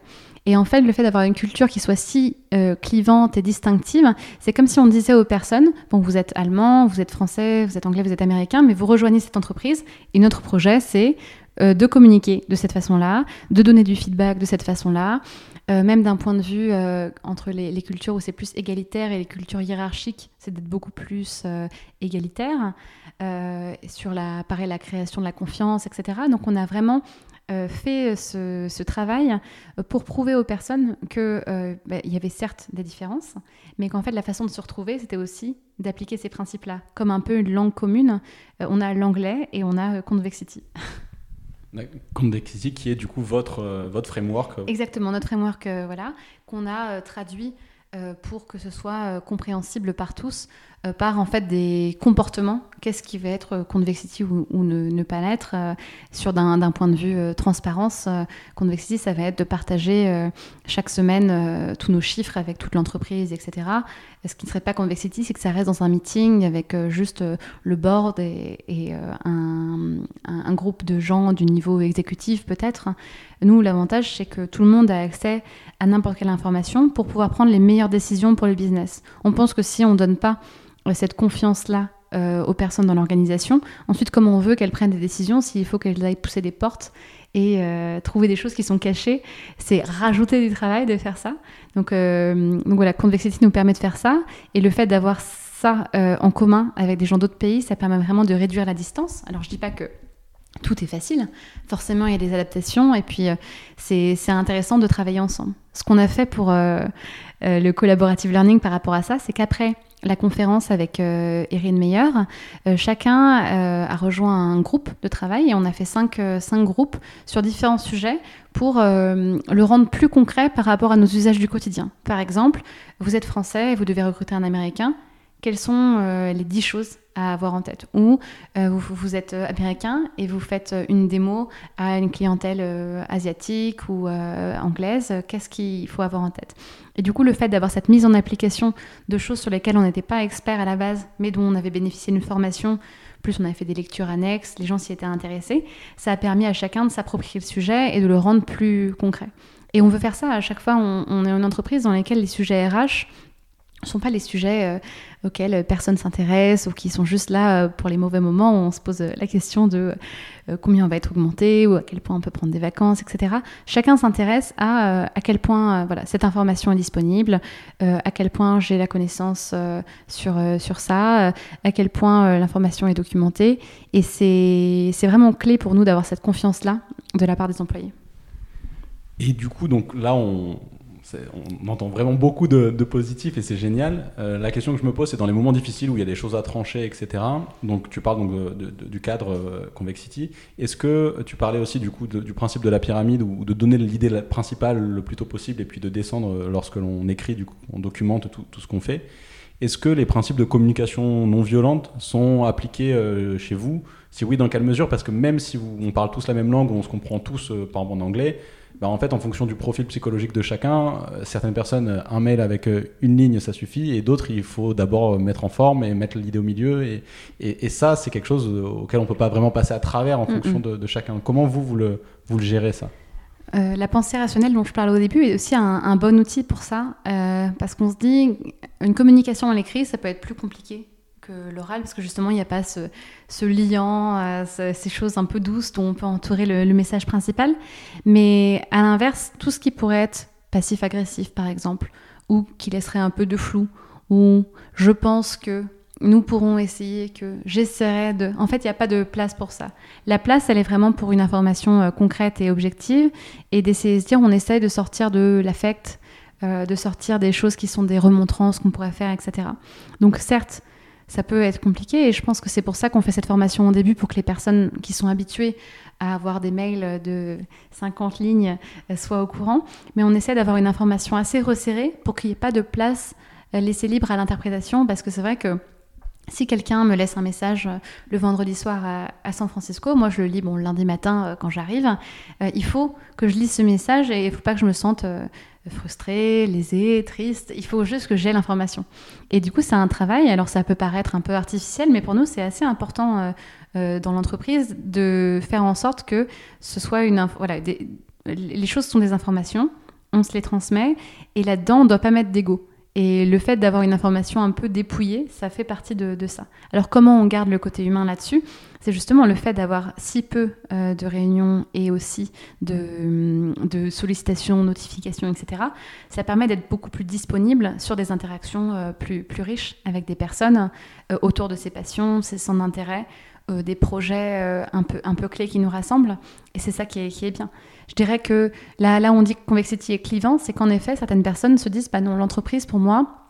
Speaker 2: Et en fait, le fait d'avoir une culture qui soit si euh, clivante et distinctive, c'est comme si on disait aux personnes, bon, vous êtes allemand, vous êtes français, vous êtes anglais, vous êtes américain, mais vous rejoignez cette entreprise et notre projet, c'est euh, de communiquer de cette façon-là, de donner du feedback de cette façon-là, euh, même d'un point de vue entre les, cultures où c'est plus égalitaire et les cultures hiérarchiques, c'est d'être beaucoup plus égalitaire. sur la, pareil, la création de la confiance, etc. Donc on a vraiment euh, fait ce, travail pour prouver aux personnes qu'il euh, bah, y avait certes des différences, mais qu'en fait la façon de se retrouver, c'était aussi d'appliquer ces principes-là. Comme un peu une langue commune, euh, on a l'anglais et on a Convexity. [LAUGHS]
Speaker 1: Convexity qui est du coup votre, votre framework.
Speaker 2: Exactement, notre framework voilà, qu'on a traduit pour que ce soit compréhensible par tous, par en fait des comportements. Qu'est-ce qui va être Convexity ou, ne, pas l'être Sur d'un point de vue transparence, Convexity, ça va être de partager chaque semaine tous nos chiffres avec toute l'entreprise, etc. Ce qui ne serait pas Convexity, c'est que ça reste dans un meeting avec juste le board et, un, un, groupe de gens du niveau exécutif peut-être. Nous, l'avantage, c'est que tout le monde a accès à n'importe quelle information pour pouvoir prendre les meilleures décisions pour le business. On pense que si on ne donne pas euh, cette confiance-là euh, aux personnes dans l'organisation, ensuite, comment on veut qu'elles prennent des décisions, s'il faut qu'elles aillent pousser des portes et euh, trouver des choses qui sont cachées, c'est rajouter du travail de faire ça. Donc, donc voilà, Convexity nous permet de faire ça. Et le fait d'avoir ça en commun avec des gens d'autres pays, ça permet vraiment de réduire la distance. Alors je dis pas que tout est facile. Forcément, il y a des adaptations et puis euh, c'est intéressant de travailler ensemble. Ce qu'on a fait pour euh, euh, le collaborative learning par rapport à ça, c'est qu'après la conférence avec Erin Meyer, chacun a rejoint un groupe de travail et on a fait cinq, cinq groupes sur différents sujets pour le rendre plus concret par rapport à nos usages du quotidien. Par exemple, vous êtes français et vous devez recruter un Américain. Quelles sont les dix choses à avoir en tête? Ou euh, vous, êtes euh, américain et vous faites euh, une démo à une clientèle asiatique ou anglaise, qu'est-ce qu'il faut avoir en tête? Et du coup, le fait d'avoir cette mise en application de choses sur lesquelles on n'était pas expert à la base, mais dont on avait bénéficié d'une formation, plus on avait fait des lectures annexes, les gens s'y étaient intéressés, ça a permis à chacun de s'approprier le sujet et de le rendre plus concret. Et on veut faire ça à chaque fois, on, on est une entreprise dans laquelle les sujets RH ne sont pas les sujets euh, auxquels personne s'intéresse ou qui sont juste là euh, pour les mauvais moments où on se pose la question de euh, combien on va être augmenté ou à quel point on peut prendre des vacances, etc. Chacun s'intéresse à à quel point voilà, cette information est disponible, à quel point j'ai la connaissance sur, sur ça, à quel point l'information est documentée. Et c'est vraiment clé pour nous d'avoir cette confiance-là de la part des employés.
Speaker 1: Et du coup, donc là, on, on entend vraiment beaucoup de, positifs et c'est génial. Euh, la question que je me pose, c'est dans les moments difficiles où il y a des choses à trancher, etc. Donc tu parles donc du cadre euh, Convexity. Est-ce que tu parlais aussi du coup du principe de la pyramide ou de donner l'idée principale le plus tôt possible et puis de descendre lorsque l'on écrit, on documente tout, ce qu'on fait? Est-ce que les principes de communication non violente sont appliqués euh, chez vous? Si oui, dans quelle mesure? Parce que même si on parle tous la même langue, on se comprend tous, par exemple en anglais, bah, en fait, en fonction du profil psychologique de chacun, euh, certaines personnes, euh, un mail avec euh, une ligne, ça suffit, et d'autres, il faut d'abord mettre en forme et mettre l'idée au milieu. Et, et, ça, c'est quelque chose auquel on ne peut pas vraiment passer à travers en fonction de, chacun. Comment vous, vous le, vous le gérez, ça?
Speaker 2: La pensée rationnelle dont je parlais au début est aussi un, bon outil pour ça, parce qu'on se dit, une communication à l'écrit, ça peut être plus compliqué l'oral, parce que justement, il n'y a pas ce, liant, euh, ces choses un peu douces dont on peut entourer le, message principal. Mais à l'inverse, tout ce qui pourrait être passif-agressif, par exemple, ou qui laisserait un peu de flou, ou je pense que nous pourrons essayer que j'essaierai de... En fait, il n'y a pas de place pour ça. La place, elle est vraiment pour une information euh, concrète et objective, et d'essayer de dire, on essaye de sortir de l'affect, euh, de sortir des choses qui sont des remontrances qu'on pourrait faire, etc. Donc certes, ça peut être compliqué. Et je pense que c'est pour ça qu'on fait cette formation au début, pour que les personnes qui sont habituées à avoir des mails de 50 lignes euh, soient au courant. Mais on essaie d'avoir une information assez resserrée pour qu'il n'y ait pas de place euh, laissée libre à l'interprétation, parce que c'est vrai que si quelqu'un me laisse un message euh, le vendredi soir à, San Francisco, moi je le lis bon, lundi matin quand j'arrive, il faut que je lise ce message et il ne faut pas que je me sente frustré, lésé, triste. Il faut juste que j'ai l'information. Et du coup, c'est un travail. Alors, ça peut paraître un peu artificiel, mais pour nous, c'est assez important euh, euh, dans l'entreprise de faire en sorte que ce soit une. Voilà, les choses sont des informations, on se les transmet, et là-dedans, on ne doit pas mettre d'ego. Et le fait d'avoir une information un peu dépouillée, ça fait partie de, ça. Alors comment on garde le côté humain là-dessus? C'est justement le fait d'avoir si peu euh, de réunions et aussi de, sollicitations, notifications, etc. Ça permet d'être beaucoup plus disponible sur des interactions euh, plus, plus riches avec des personnes euh, autour de ses passions, ses centres d'intérêt, des projets un, peu, un peu clés qui nous rassemblent. Et c'est ça qui est, qui est bien. Je dirais que là, là on dit que Convexity est clivant, c'est qu'en effet, certaines personnes se disent, bah non, l'entreprise, pour moi,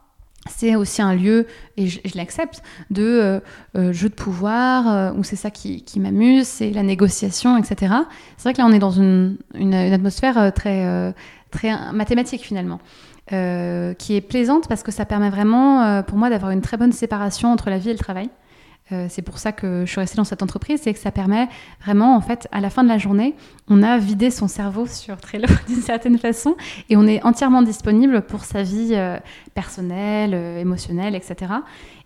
Speaker 2: c'est aussi un lieu, et je, l'accepte, de euh, euh, jeu de pouvoir, euh, où c'est ça qui, m'amuse, c'est la négociation, etc. C'est vrai que là, on est dans une, une, atmosphère très, très mathématique finalement. qui est plaisante parce que ça permet vraiment, pour moi, d'avoir une très bonne séparation entre la vie et le travail. Euh, c'est pour ça que je suis restée dans cette entreprise, c'est que ça permet vraiment, en fait, à la fin de la journée, on a vidé son cerveau sur Trello [LAUGHS] d'une certaine façon et on est entièrement disponible pour sa vie euh, personnelle, euh, émotionnelle, etc.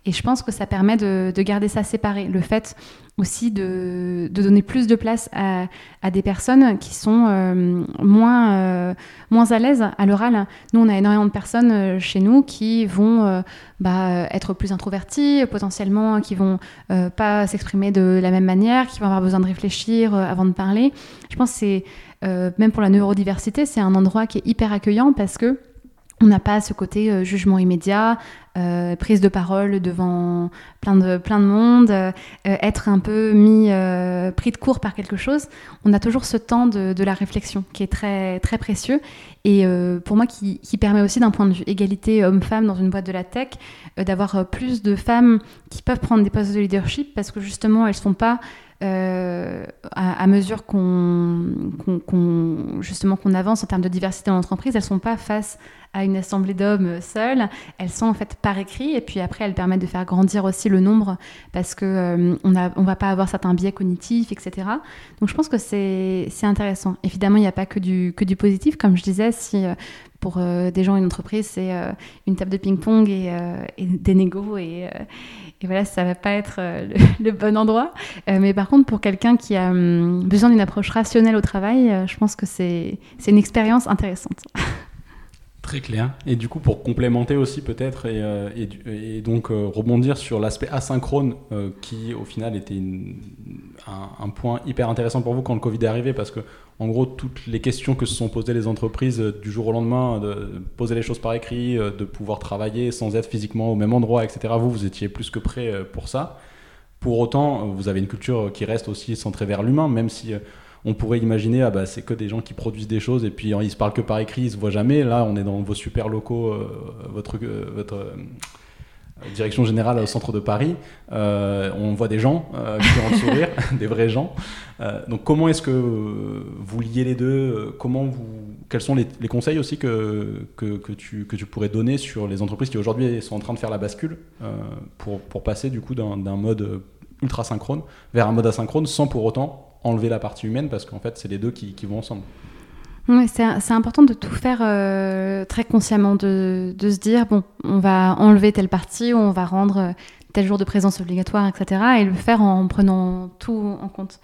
Speaker 2: Et je pense que ça permet de, garder ça séparé. Le fait aussi de, donner plus de place à, des personnes qui sont euh, moins, euh, moins à l'aise à l'oral. Nous, on a énormément de personnes euh, chez nous qui vont bah, être plus introverties, potentiellement, qui vont pas s'exprimer de la même manière, qui vont avoir besoin de réfléchir avant de parler. Je pense que c'est, même pour la neurodiversité, c'est un endroit qui est hyper accueillant parce que on n'a pas ce côté euh, jugement immédiat, euh, prise de parole devant plein de, plein de monde, euh, être un peu mis, pris de court par quelque chose. On a toujours ce temps de, la réflexion qui est très, très précieux et pour moi qui, qui permet aussi d'un point de vue égalité homme-femme dans une boîte de la tech, d'avoir plus de femmes qui peuvent prendre des postes de leadership parce que justement elles ne sont pas euh, à, mesure qu'on justement qu'on avance en termes de diversité dans l'entreprise, elles sont pas face à une assemblée d'hommes seuls, elles sont en fait par écrit et puis après elles permettent de faire grandir aussi le nombre parce que euh, on a on va pas avoir certains biais cognitifs, etc. Donc je pense que c'est intéressant. Évidemment, il n'y a pas que du que du positif, comme je disais, si euh, pour des gens une entreprise c'est une table de ping-pong et, et, des négos et voilà, ça va pas être euh, [LAUGHS] le, bon endroit. Euh, mais par contre, pour quelqu'un qui a hum, besoin d'une approche rationnelle au travail, euh, je pense que c'est une expérience intéressante. [LAUGHS]
Speaker 1: Très clair. Et du coup, pour complémenter aussi peut-être et, et, donc rebondir sur l'aspect asynchrone qui au final était un, point hyper intéressant pour vous quand le Covid est arrivé parce que en gros, toutes les questions que se sont posées les entreprises euh, du jour au lendemain, de poser les choses par écrit, euh, de pouvoir travailler sans être physiquement au même endroit, etc. Vous, vous étiez plus que prêt euh, pour ça. Pour autant, vous avez une culture qui reste aussi centrée vers l'humain, même si on pourrait imaginer, ah bah, c'est que des gens qui produisent des choses et puis ils se parlent que par écrit, ils se voient jamais. Là, on est dans vos super locaux, votre, votre direction générale au centre de Paris, euh, on voit des gens euh, qui ont sourire, [LAUGHS] des vrais gens. Euh, donc comment est-ce que vous liez les deux? Comment vous, quels sont les, conseils aussi que, que, tu, que tu pourrais donner sur les entreprises qui aujourd'hui sont en train de faire la bascule pour, pour passer du coup d'un mode ultra synchrone vers un mode asynchrone sans pour autant enlever la partie humaine parce qu'en fait c'est les deux qui, vont ensemble.
Speaker 2: Oui, c'est important de tout faire euh, très consciemment, de, de, se dire, bon, on va enlever telle partie, on va rendre euh, tel jour de présence obligatoire, etc. Et le faire en prenant tout en compte.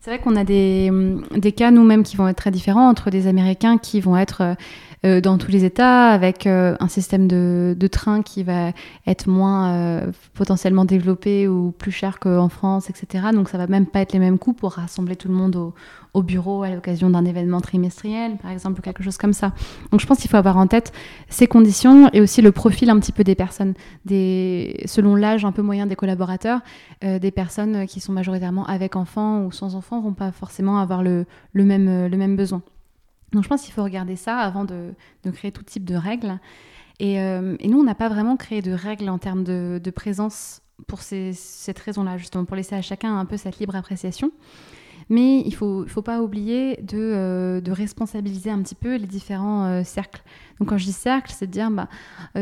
Speaker 2: C'est vrai qu'on a des, des cas nous-mêmes qui vont être très différents entre des Américains qui vont être euh, dans tous les États avec un système de, de, train qui va être moins potentiellement développé ou plus cher qu'en France, etc. Donc ça va même pas être les mêmes coûts pour rassembler tout le monde au, au bureau à l'occasion d'un événement trimestriel, par exemple, ou quelque chose comme ça. Donc je pense qu'il faut avoir en tête ces conditions et aussi le profil un petit peu des personnes, selon l'âge un peu moyen des collaborateurs, euh, des personnes qui sont majoritairement avec enfants ou sans enfants vont pas forcément avoir le même besoin. Donc je pense qu'il faut regarder ça avant de, de, créer tout type de règles. Et, euh, et nous, on n'a pas vraiment créé de règles en termes de, de présence pour ces, cette raison-là, justement, pour laisser à chacun un peu cette libre appréciation. Mais il ne faut, faut pas oublier de, euh, de, responsabiliser un petit peu les différents euh, cercles. Donc quand je dis cercle, c'est de dire, bah,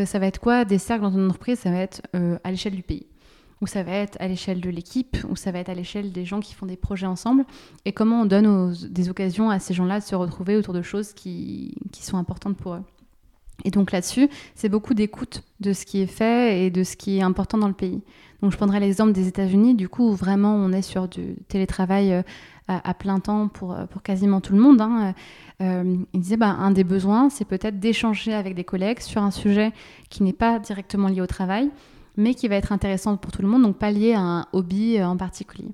Speaker 2: ça va être quoi Des cercles dans une entreprise, ça va être à l'échelle du pays ou ça va être à l'échelle de l'équipe, ou ça va être à l'échelle des gens qui font des projets ensemble, et comment on donne des occasions à ces gens-là de se retrouver autour de choses qui, sont importantes pour eux. Et donc là-dessus, c'est beaucoup d'écoute de ce qui est fait et de ce qui est important dans le pays. Donc je prendrai l'exemple des États-Unis, du coup, où vraiment on est sur du télétravail à, plein temps pour, euh, pour quasiment tout le monde. Hein. Euh, il disait bah, un des besoins, c'est peut-être d'échanger avec des collègues sur un sujet qui n'est pas directement lié au travail, mais qui va être intéressant pour tout le monde, donc pas lié à un hobby euh, en particulier.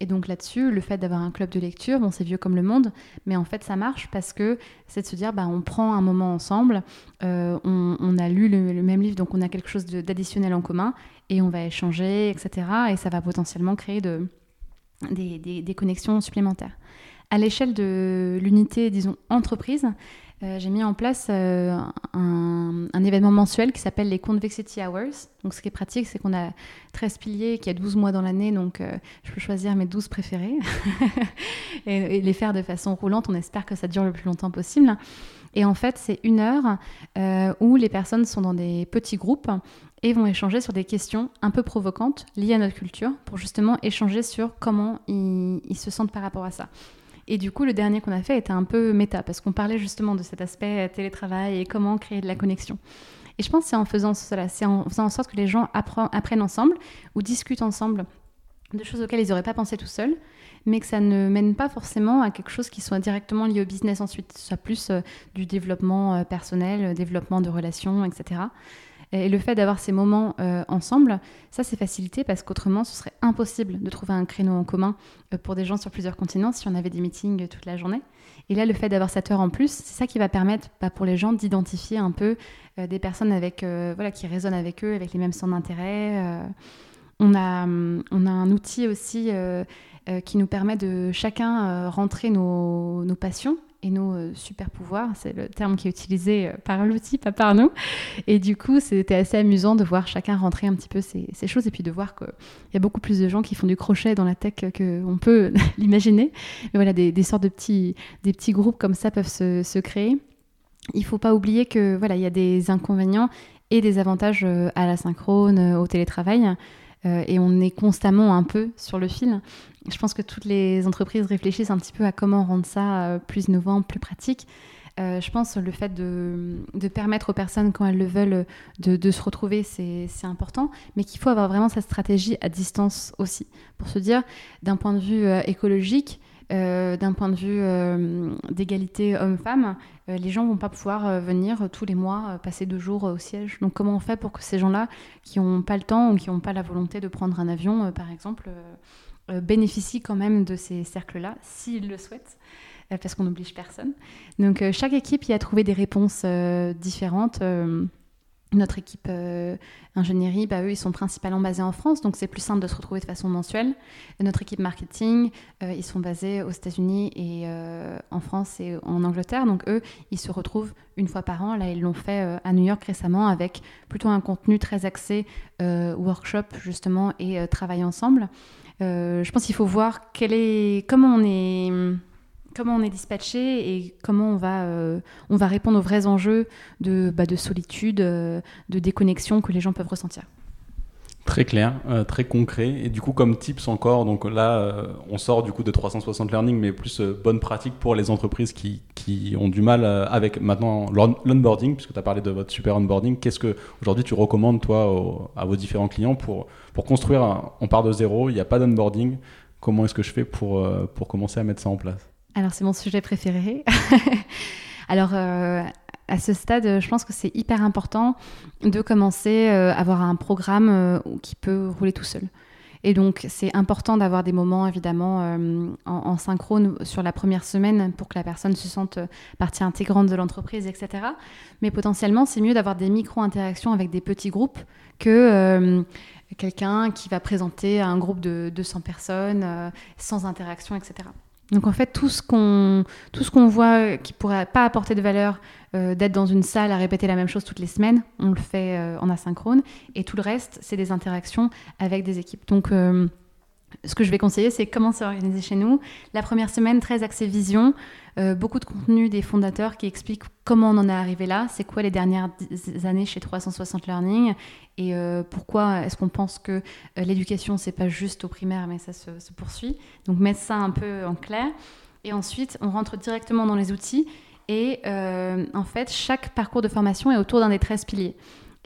Speaker 2: Et donc là-dessus, le fait d'avoir un club de lecture, bon, c'est vieux comme le monde, mais en fait, ça marche parce que c'est de se dire, bah, on prend un moment ensemble, on, a lu le, même livre, donc on a quelque chose d'additionnel en commun, et on va échanger, etc. Et ça va potentiellement créer de, des, connexions supplémentaires. À l'échelle de l'unité, disons, entreprise, euh, j'ai mis en place euh, un, événement mensuel qui s'appelle les Convexity Hours. Donc, ce qui est pratique, c'est qu'on a 13 piliers, qui a 12 mois dans l'année, donc euh, je peux choisir mes 12 préférés [LAUGHS] et, les faire de façon roulante. On espère que ça dure le plus longtemps possible. Et en fait, c'est une heure où les personnes sont dans des petits groupes et vont échanger sur des questions un peu provocantes liées à notre culture pour justement échanger sur comment ils, se sentent par rapport à ça. Et du coup, le dernier qu'on a fait était un peu méta parce qu'on parlait justement de cet aspect télétravail et comment créer de la connexion. Et je pense que c'est en faisant cela, c'est en faisant en sorte que les gens apprennent ensemble ou discutent ensemble de choses auxquelles ils n'auraient pas pensé tout seuls, mais que ça ne mène pas forcément à quelque chose qui soit directement lié au business ensuite, soit plus euh, du développement euh, personnel, euh, développement de relations, etc. Et le fait d'avoir ces moments ensemble, ça c'est facilité parce qu'autrement ce serait impossible de trouver un créneau en commun pour des gens sur plusieurs continents si on avait des meetings toute la journée. Et là, le fait d'avoir cette heure en plus, c'est ça qui va permettre bah, pour les gens d'identifier un peu des personnes avec, voilà, qui résonnent avec eux, avec les mêmes centres d'intérêt. On a, on a un outil aussi euh, euh, qui nous permet de chacun euh, rentrer nos, passions et nos super pouvoirs. C'est le terme qui est utilisé par l'outil, pas par nous. Et du coup, c'était assez amusant de voir chacun rentrer un petit peu ces, choses et puis de voir qu'il y a beaucoup plus de gens qui font du crochet dans la tech qu'on peut [LAUGHS] l'imaginer. Mais voilà, des, sortes de petits, des petits groupes comme ça peuvent se, créer. Il faut pas oublier que voilà, il y a des inconvénients et des avantages à la synchrone, au télétravail. Euh, et on est constamment un peu sur le fil. Je pense que toutes les entreprises réfléchissent un petit peu à comment rendre ça euh, plus innovant, plus pratique. Euh, je pense le fait de, permettre aux personnes, quand elles le veulent, de, se retrouver, c'est important, mais qu'il faut avoir vraiment cette stratégie à distance aussi, pour se dire, d'un point de vue écologique, euh, d'un point de vue d'égalité homme-femme, les gens vont pas pouvoir venir tous les mois passer deux jours au siège. Donc comment on fait pour que ces gens-là, qui n'ont pas le temps ou qui n'ont pas la volonté de prendre un avion, par exemple, bénéficient quand même de ces cercles-là, s'ils le souhaitent parce qu'on n'oblige personne. Donc chaque équipe y a trouvé des réponses différentes. Notre équipe euh, ingénierie, bah, eux, ils sont principalement basés en France, donc c'est plus simple de se retrouver de façon mensuelle. notre équipe marketing, euh, ils sont basés aux États-Unis et euh, en France et en Angleterre. Donc eux, ils se retrouvent une fois par an. Là, ils l'ont fait à New York récemment avec plutôt un contenu très axé workshop justement et travail ensemble. Je pense qu'il faut voir comment on est comment dispatché et comment on va, euh, on va répondre aux vrais enjeux de, bah, de solitude, euh, de déconnexion que les gens peuvent ressentir.
Speaker 1: Très clair, euh, très concret. Et du coup, comme tips encore, donc là, on sort du coup de 360 Learning, mais plus bonne pratique pour les entreprises qui, qui ont du mal avec maintenant l'onboarding, puisque tu as parlé de votre super onboarding. Qu'est-ce que aujourd'hui tu recommandes, toi, à vos différents clients pour, pour construire On part de zéro, il n'y a pas d'onboarding. Comment est-ce que je fais pour, pour commencer à mettre ça en place?
Speaker 2: Alors, c'est mon sujet préféré. [LAUGHS] Alors, euh, à ce stade, je pense que c'est hyper important de commencer euh, à avoir un programme euh, qui peut rouler tout seul. Et donc, c'est important d'avoir des moments, évidemment, en, synchrone sur la première semaine pour que la personne se sente partie intégrante de l'entreprise, etc. Mais potentiellement, c'est mieux d'avoir des micro-interactions avec des petits groupes que quelqu'un qui va présenter un groupe de 200 personnes sans interaction, etc. Donc en fait, tout ce qu'on voit qui pourrait pas apporter de valeur, euh, d'être dans une salle à répéter la même chose toutes les semaines, on le fait euh, en asynchrone. Et tout le reste, c'est des interactions avec des équipes. Donc euh, ce que je vais conseiller, c'est comment s'organiser chez nous. La première semaine, très axée vision, euh, beaucoup de contenu des fondateurs qui expliquent comment on en est arrivé là, c'est quoi les dernières années chez 360 Learning et euh, pourquoi est-ce qu'on pense que euh, l'éducation, c'est pas juste au primaire, mais ça se, se, poursuit. Donc mettre ça un peu en clair. Et ensuite, on rentre directement dans les outils. Et en fait, chaque parcours de formation est autour d'un des 13 piliers.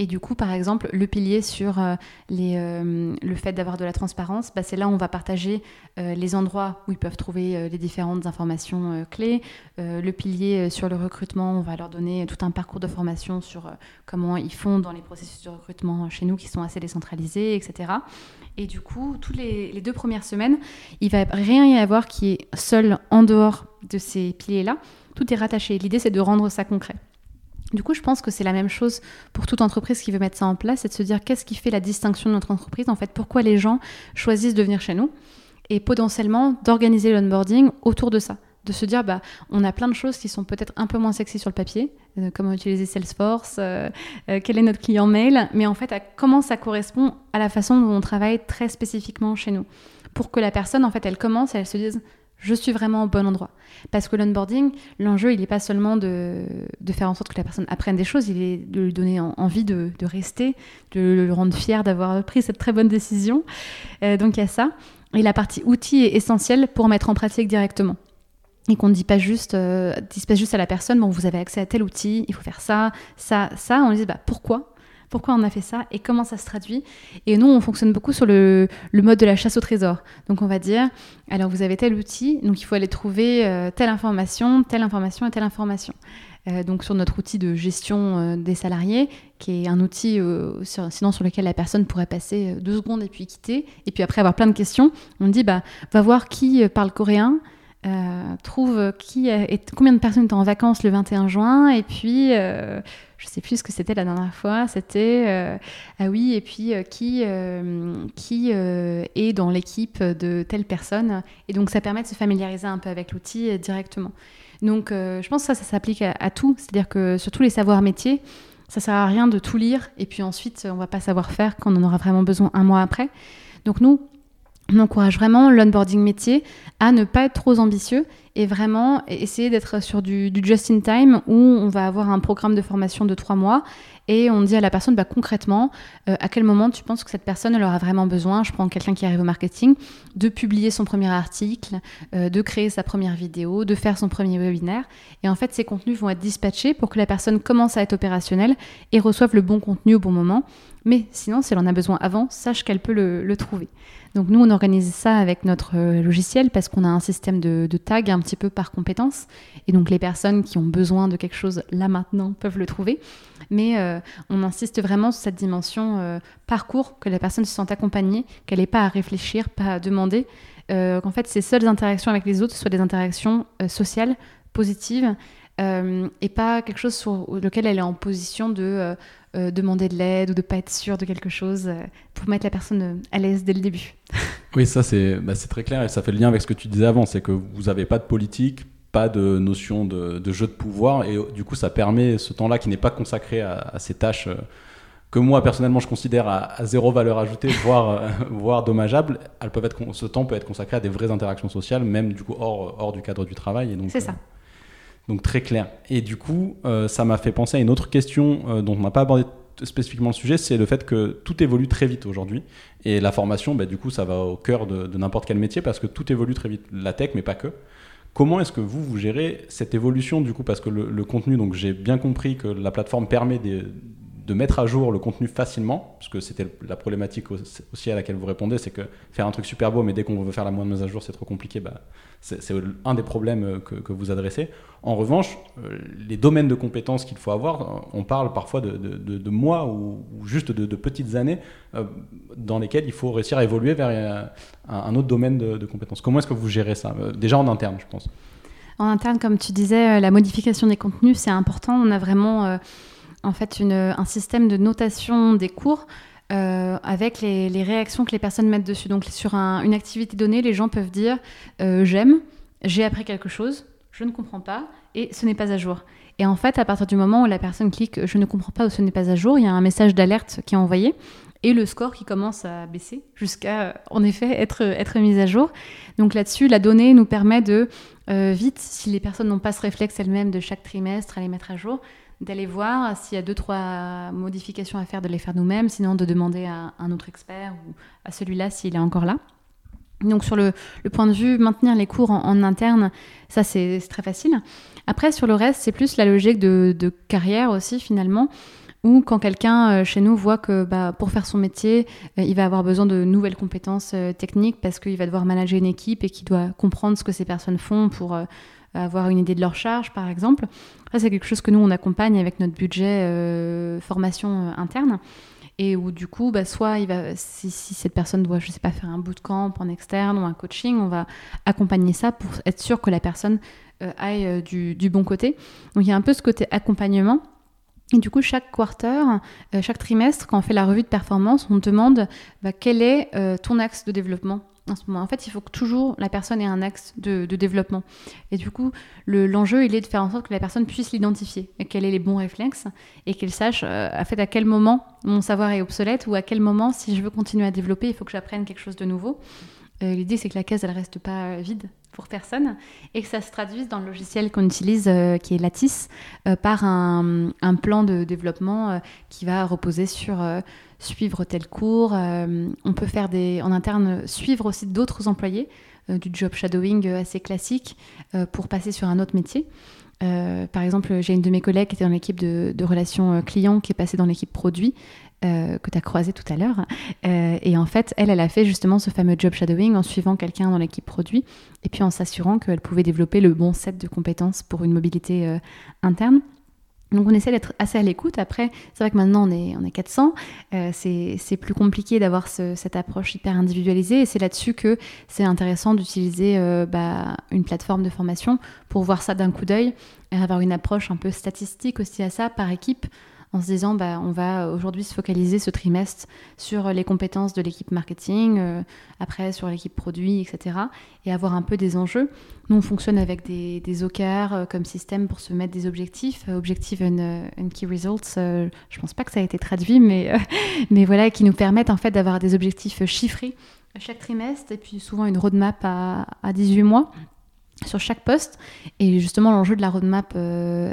Speaker 2: Et du coup, par exemple, le pilier sur euh, euh, le fait d'avoir de la transparence, bah, c'est là où on va partager euh, les endroits où ils peuvent trouver les différentes informations clés. le pilier sur le recrutement, on va leur donner tout un parcours de formation sur comment ils font dans les processus de recrutement chez nous qui sont assez décentralisés, etc. Et du coup, tous les, les deux premières semaines, il va rien y avoir qui est seul en dehors de ces piliers-là. Tout est rattaché. L'idée, c'est de rendre ça concret. Du coup, je pense que c'est la même chose pour toute entreprise qui veut mettre ça en place, c'est de se dire qu'est-ce qui fait la distinction de notre entreprise, en fait, pourquoi les gens choisissent de venir chez nous, et potentiellement d'organiser l'onboarding autour de ça. De se dire, bah, on a plein de choses qui sont peut-être un peu moins sexy sur le papier, euh, comment utiliser Salesforce, euh, euh, quel est notre client mail, mais en fait, comment ça correspond à la façon dont on travaille très spécifiquement chez nous. Pour que la personne, en fait, elle commence et elle se dise, je suis vraiment au bon endroit. Parce que l'onboarding, l'enjeu, il n'est pas seulement de, faire en sorte que la personne apprenne des choses, il est de lui donner envie de, rester, de le rendre fier d'avoir pris cette très bonne décision. Euh, donc il y a ça. Et la partie outil est essentielle pour mettre en pratique directement. Et qu'on ne dit pas juste, euh, dit pas juste à la personne, bon, vous avez accès à tel outil, il faut faire ça, ça, ça. On lui dit, bah, pourquoi pourquoi on a fait ça et comment ça se traduit. Et nous, on fonctionne beaucoup sur le, mode de la chasse au trésor. Donc on va dire, alors vous avez tel outil, donc il faut aller trouver euh, telle information, telle information et telle information. Euh, donc sur notre outil de gestion euh, des salariés, qui est un outil sinon sur lequel la personne pourrait passer deux secondes et puis quitter, et puis après avoir plein de questions, on dit, bah, va voir qui parle coréen, euh, trouve qui combien de personnes étaient en vacances le 21 juin et puis euh, je sais plus ce que c'était la dernière fois c'était euh, ah oui et puis qui qui est dans l'équipe de telle personne. Et donc ça permet de se familiariser un peu avec l'outil directement. Donc je pense que ça ça s'applique à, tout. C'est à dire que sur tous les savoirs métiers ça sert à rien de tout lire et puis ensuite on va pas savoir faire quand on en aura vraiment besoin un mois après. Donc nous on encourage vraiment l'onboarding métier à ne pas être trop ambitieux et vraiment essayer d'être sur du, just-in-time où on va avoir un programme de formation de trois mois et on dit à la personne bah, concrètement euh, à quel moment tu penses que cette personne aura vraiment besoin, je prends quelqu'un qui arrive au marketing, de publier son premier article, euh, de créer sa première vidéo, de faire son premier webinaire. Et en fait, ces contenus vont être dispatchés pour que la personne commence à être opérationnelle et reçoive le bon contenu au bon moment. Mais sinon, si elle en a besoin avant, sache qu'elle peut le trouver. Donc nous, on organise ça avec notre euh, logiciel parce qu'on a un système de, de tag un petit peu par compétence. Et donc les personnes qui ont besoin de quelque chose là maintenant peuvent le trouver. Mais on insiste vraiment sur cette dimension euh, parcours, que la personne se sente accompagnée, qu'elle n'ait pas à réfléchir, pas à demander, qu'en fait ses seules interactions avec les autres soient des interactions sociales, positives, et pas quelque chose sur lequel elle est en position de euh, demander de l'aide ou de pas être sûr de quelque chose euh, pour mettre la personne euh, à l'aise dès le début. [LAUGHS]
Speaker 1: oui, ça bah, c'est très clair et ça fait le lien avec ce que tu disais avant, c'est que vous n'avez pas de politique, pas de notion de, jeu de pouvoir et du coup ça permet ce temps-là qui n'est pas consacré à, ces tâches que moi personnellement je considère à, zéro valeur ajoutée, [LAUGHS] voire, voire dommageable, elles peuvent être, ce temps peut être consacré à des vraies interactions sociales, même du coup hors, hors du cadre du travail.
Speaker 2: C'est ça.
Speaker 1: Donc très clair. Et du coup, euh, ça m'a fait penser à une autre question euh, dont on n'a pas abordé spécifiquement le sujet, c'est le fait que tout évolue très vite aujourd'hui. Et la formation, bah, du coup, ça va au cœur de, de n'importe quel métier parce que tout évolue très vite. La tech, mais pas que. Comment est-ce que vous, vous gérez cette évolution du coup? Parce que le, contenu, donc j'ai bien compris que la plateforme permet des, de mettre à jour le contenu facilement, parce que c'était la problématique aussi à laquelle vous répondez, c'est que faire un truc super beau, mais dès qu'on veut faire la moindre mise à jour, c'est trop compliqué, bah, c'est un des problèmes euh, que, vous adressez. En revanche, euh, les domaines de compétences qu'il faut avoir, on parle parfois de, mois ou, juste de, petites années euh, dans lesquelles il faut réussir à évoluer vers un, autre domaine de, compétences. Comment est-ce que vous gérez ça Déjà en interne, je pense?
Speaker 2: En interne, comme tu disais, la modification des contenus, c'est important. On a vraiment en fait un système de notation des cours euh, avec les, réactions que les personnes mettent dessus. Donc sur une activité donnée, les gens peuvent dire euh, j'aime, j'ai appris quelque chose, je ne comprends pas et ce n'est pas à jour. Et en fait, à partir du moment où la personne clique je ne comprends pas ou ce n'est pas à jour, il y a un message d'alerte qui est envoyé et le score qui commence à baisser jusqu'à en effet être, mis à jour. Donc là-dessus, la donnée nous permet de euh, vite, si les personnes n'ont pas ce réflexe elles-mêmes de chaque trimestre à les mettre à jour, d'aller voir s'il y a deux, trois modifications à faire, de les faire nous-mêmes, sinon de demander à un autre expert ou à celui-là s'il est encore là. Donc sur le, point de vue maintenir les cours en, interne, ça c'est très facile. Après sur le reste, c'est plus la logique de, carrière aussi finalement, où quand quelqu'un euh, chez nous voit que bah, pour faire son métier, euh, il va avoir besoin de nouvelles compétences euh, techniques parce qu'il va devoir manager une équipe et qu'il doit comprendre ce que ces personnes font pour avoir une idée de leur charge, par exemple. Ça, c'est quelque chose que nous, on accompagne avec notre budget euh, formation euh, interne. Et où, du coup, bah, soit il va, si, cette personne doit, je sais pas, faire un bootcamp en externe ou un coaching, on va accompagner ça pour être sûr que la personne euh, aille du, bon côté. Donc, il y a un peu ce côté accompagnement. Et du coup, chaque quarter, chaque trimestre, quand on fait la revue de performance, on demande bah, quel est ton axe de développement en fait, il faut que toujours la personne ait un axe de, développement. Et du coup, l'enjeu, il est de faire en sorte que la personne puisse l'identifier, qu'elle ait les bons réflexes, et qu'elle sache euh, à, fait, à quel moment mon savoir est obsolète, ou à quel moment, si je veux continuer à développer, il faut que j'apprenne quelque chose de nouveau. Euh, l'idée, c'est que la case, elle reste pas vide, pour personne et que ça se traduise dans le logiciel qu'on utilise, euh, qui est Lattice, euh, par un, plan de développement euh, qui va reposer sur suivre tel cours. on peut faire des, en interne suivre aussi d'autres employés, du job shadowing assez classique, pour passer sur un autre métier. par exemple, j'ai une de mes collègues qui était dans l'équipe de, relations clients qui est passée dans l'équipe produit. Euh, que tu as croisé tout à l'heure. Euh, et en fait, elle, elle a fait justement ce fameux job shadowing en suivant quelqu'un dans l'équipe produit et puis en s'assurant qu'elle pouvait développer le bon set de compétences pour une mobilité euh, interne. Donc on essaie d'être assez à l'écoute. Après, c'est vrai que maintenant on est, on est 400. c'est plus compliqué d'avoir cette approche hyper individualisée. Et c'est là-dessus que c'est intéressant d'utiliser bah, une plateforme de formation pour voir ça d'un coup d'œil et avoir une approche un peu statistique aussi à ça par équipe en se disant bah, on va aujourd'hui se focaliser ce trimestre sur les compétences de l'équipe marketing, euh, après sur l'équipe produit, etc. et avoir un peu des enjeux. Nous, on fonctionne avec des, des euh, comme système pour se mettre des objectifs, euh, Objective and, Key Results. je pense pas que ça a été traduit, mais, [LAUGHS] mais voilà, qui nous permettent en fait d'avoir des objectifs chiffrés chaque trimestre et puis souvent une roadmap à, à 18 mois sur chaque poste. Et justement, l'enjeu de la roadmap RH, euh,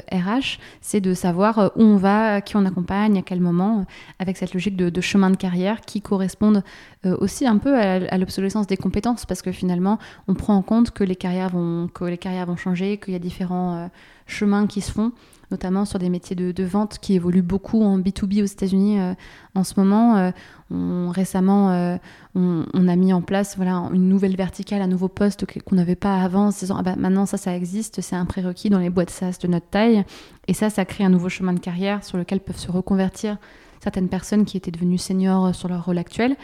Speaker 2: c'est de savoir euh, où on va, qui on accompagne, à quel moment, euh, avec cette logique de, chemin de carrière qui correspondent aussi un peu à, l'obsolescence des compétences, parce que finalement, on prend en compte que les carrières vont, que les carrières vont changer, qu'il y a différents chemins qui se font notamment sur des métiers de, vente qui évoluent beaucoup en B2B aux États-Unis euh, en ce moment. Euh, récemment, euh, on, a mis en place voilà, une nouvelle verticale, un nouveau poste qu'on n'avait pas avant, en disant ah bah, maintenant ça, ça existe, c'est un prérequis dans les boîtes SaaS de notre taille. Et ça, ça crée un nouveau chemin de carrière sur lequel peuvent se reconvertir certaines personnes qui étaient devenues seniors sur leur rôle actuel.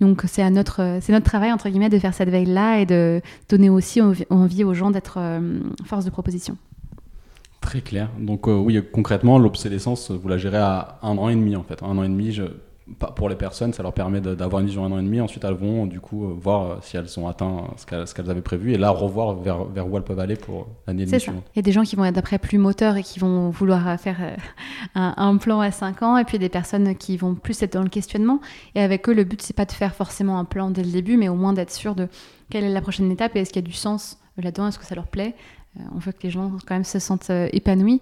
Speaker 2: Donc c'est notre, c'est notre travail entre guillemets de faire cette veille-là et de donner aussi envie aux gens d'être force de proposition.
Speaker 1: Très clair. Donc euh, oui, concrètement, l'obsolescence, vous la gérez à un an et demi en fait. Un an et demi, je... pour les personnes, ça leur permet d'avoir une vision un an et demi. Ensuite, elles vont du coup euh, voir euh, si elles ont atteint ce qu'elles avaient prévu et là revoir vers, vers, où elles peuvent aller pour l'année suivante.
Speaker 2: Il y a des gens qui vont être après plus moteurs et qui vont vouloir faire un, plan à 5 ans et puis des personnes qui vont plus être dans le questionnement. Et avec eux, le but, c'est pas de faire forcément un plan dès le début, mais au moins d'être sûr de quelle est la prochaine étape et est-ce qu'il y a du sens là-dedans, est-ce que ça leur plaît on veut que les gens quand même se sentent euh, épanouis.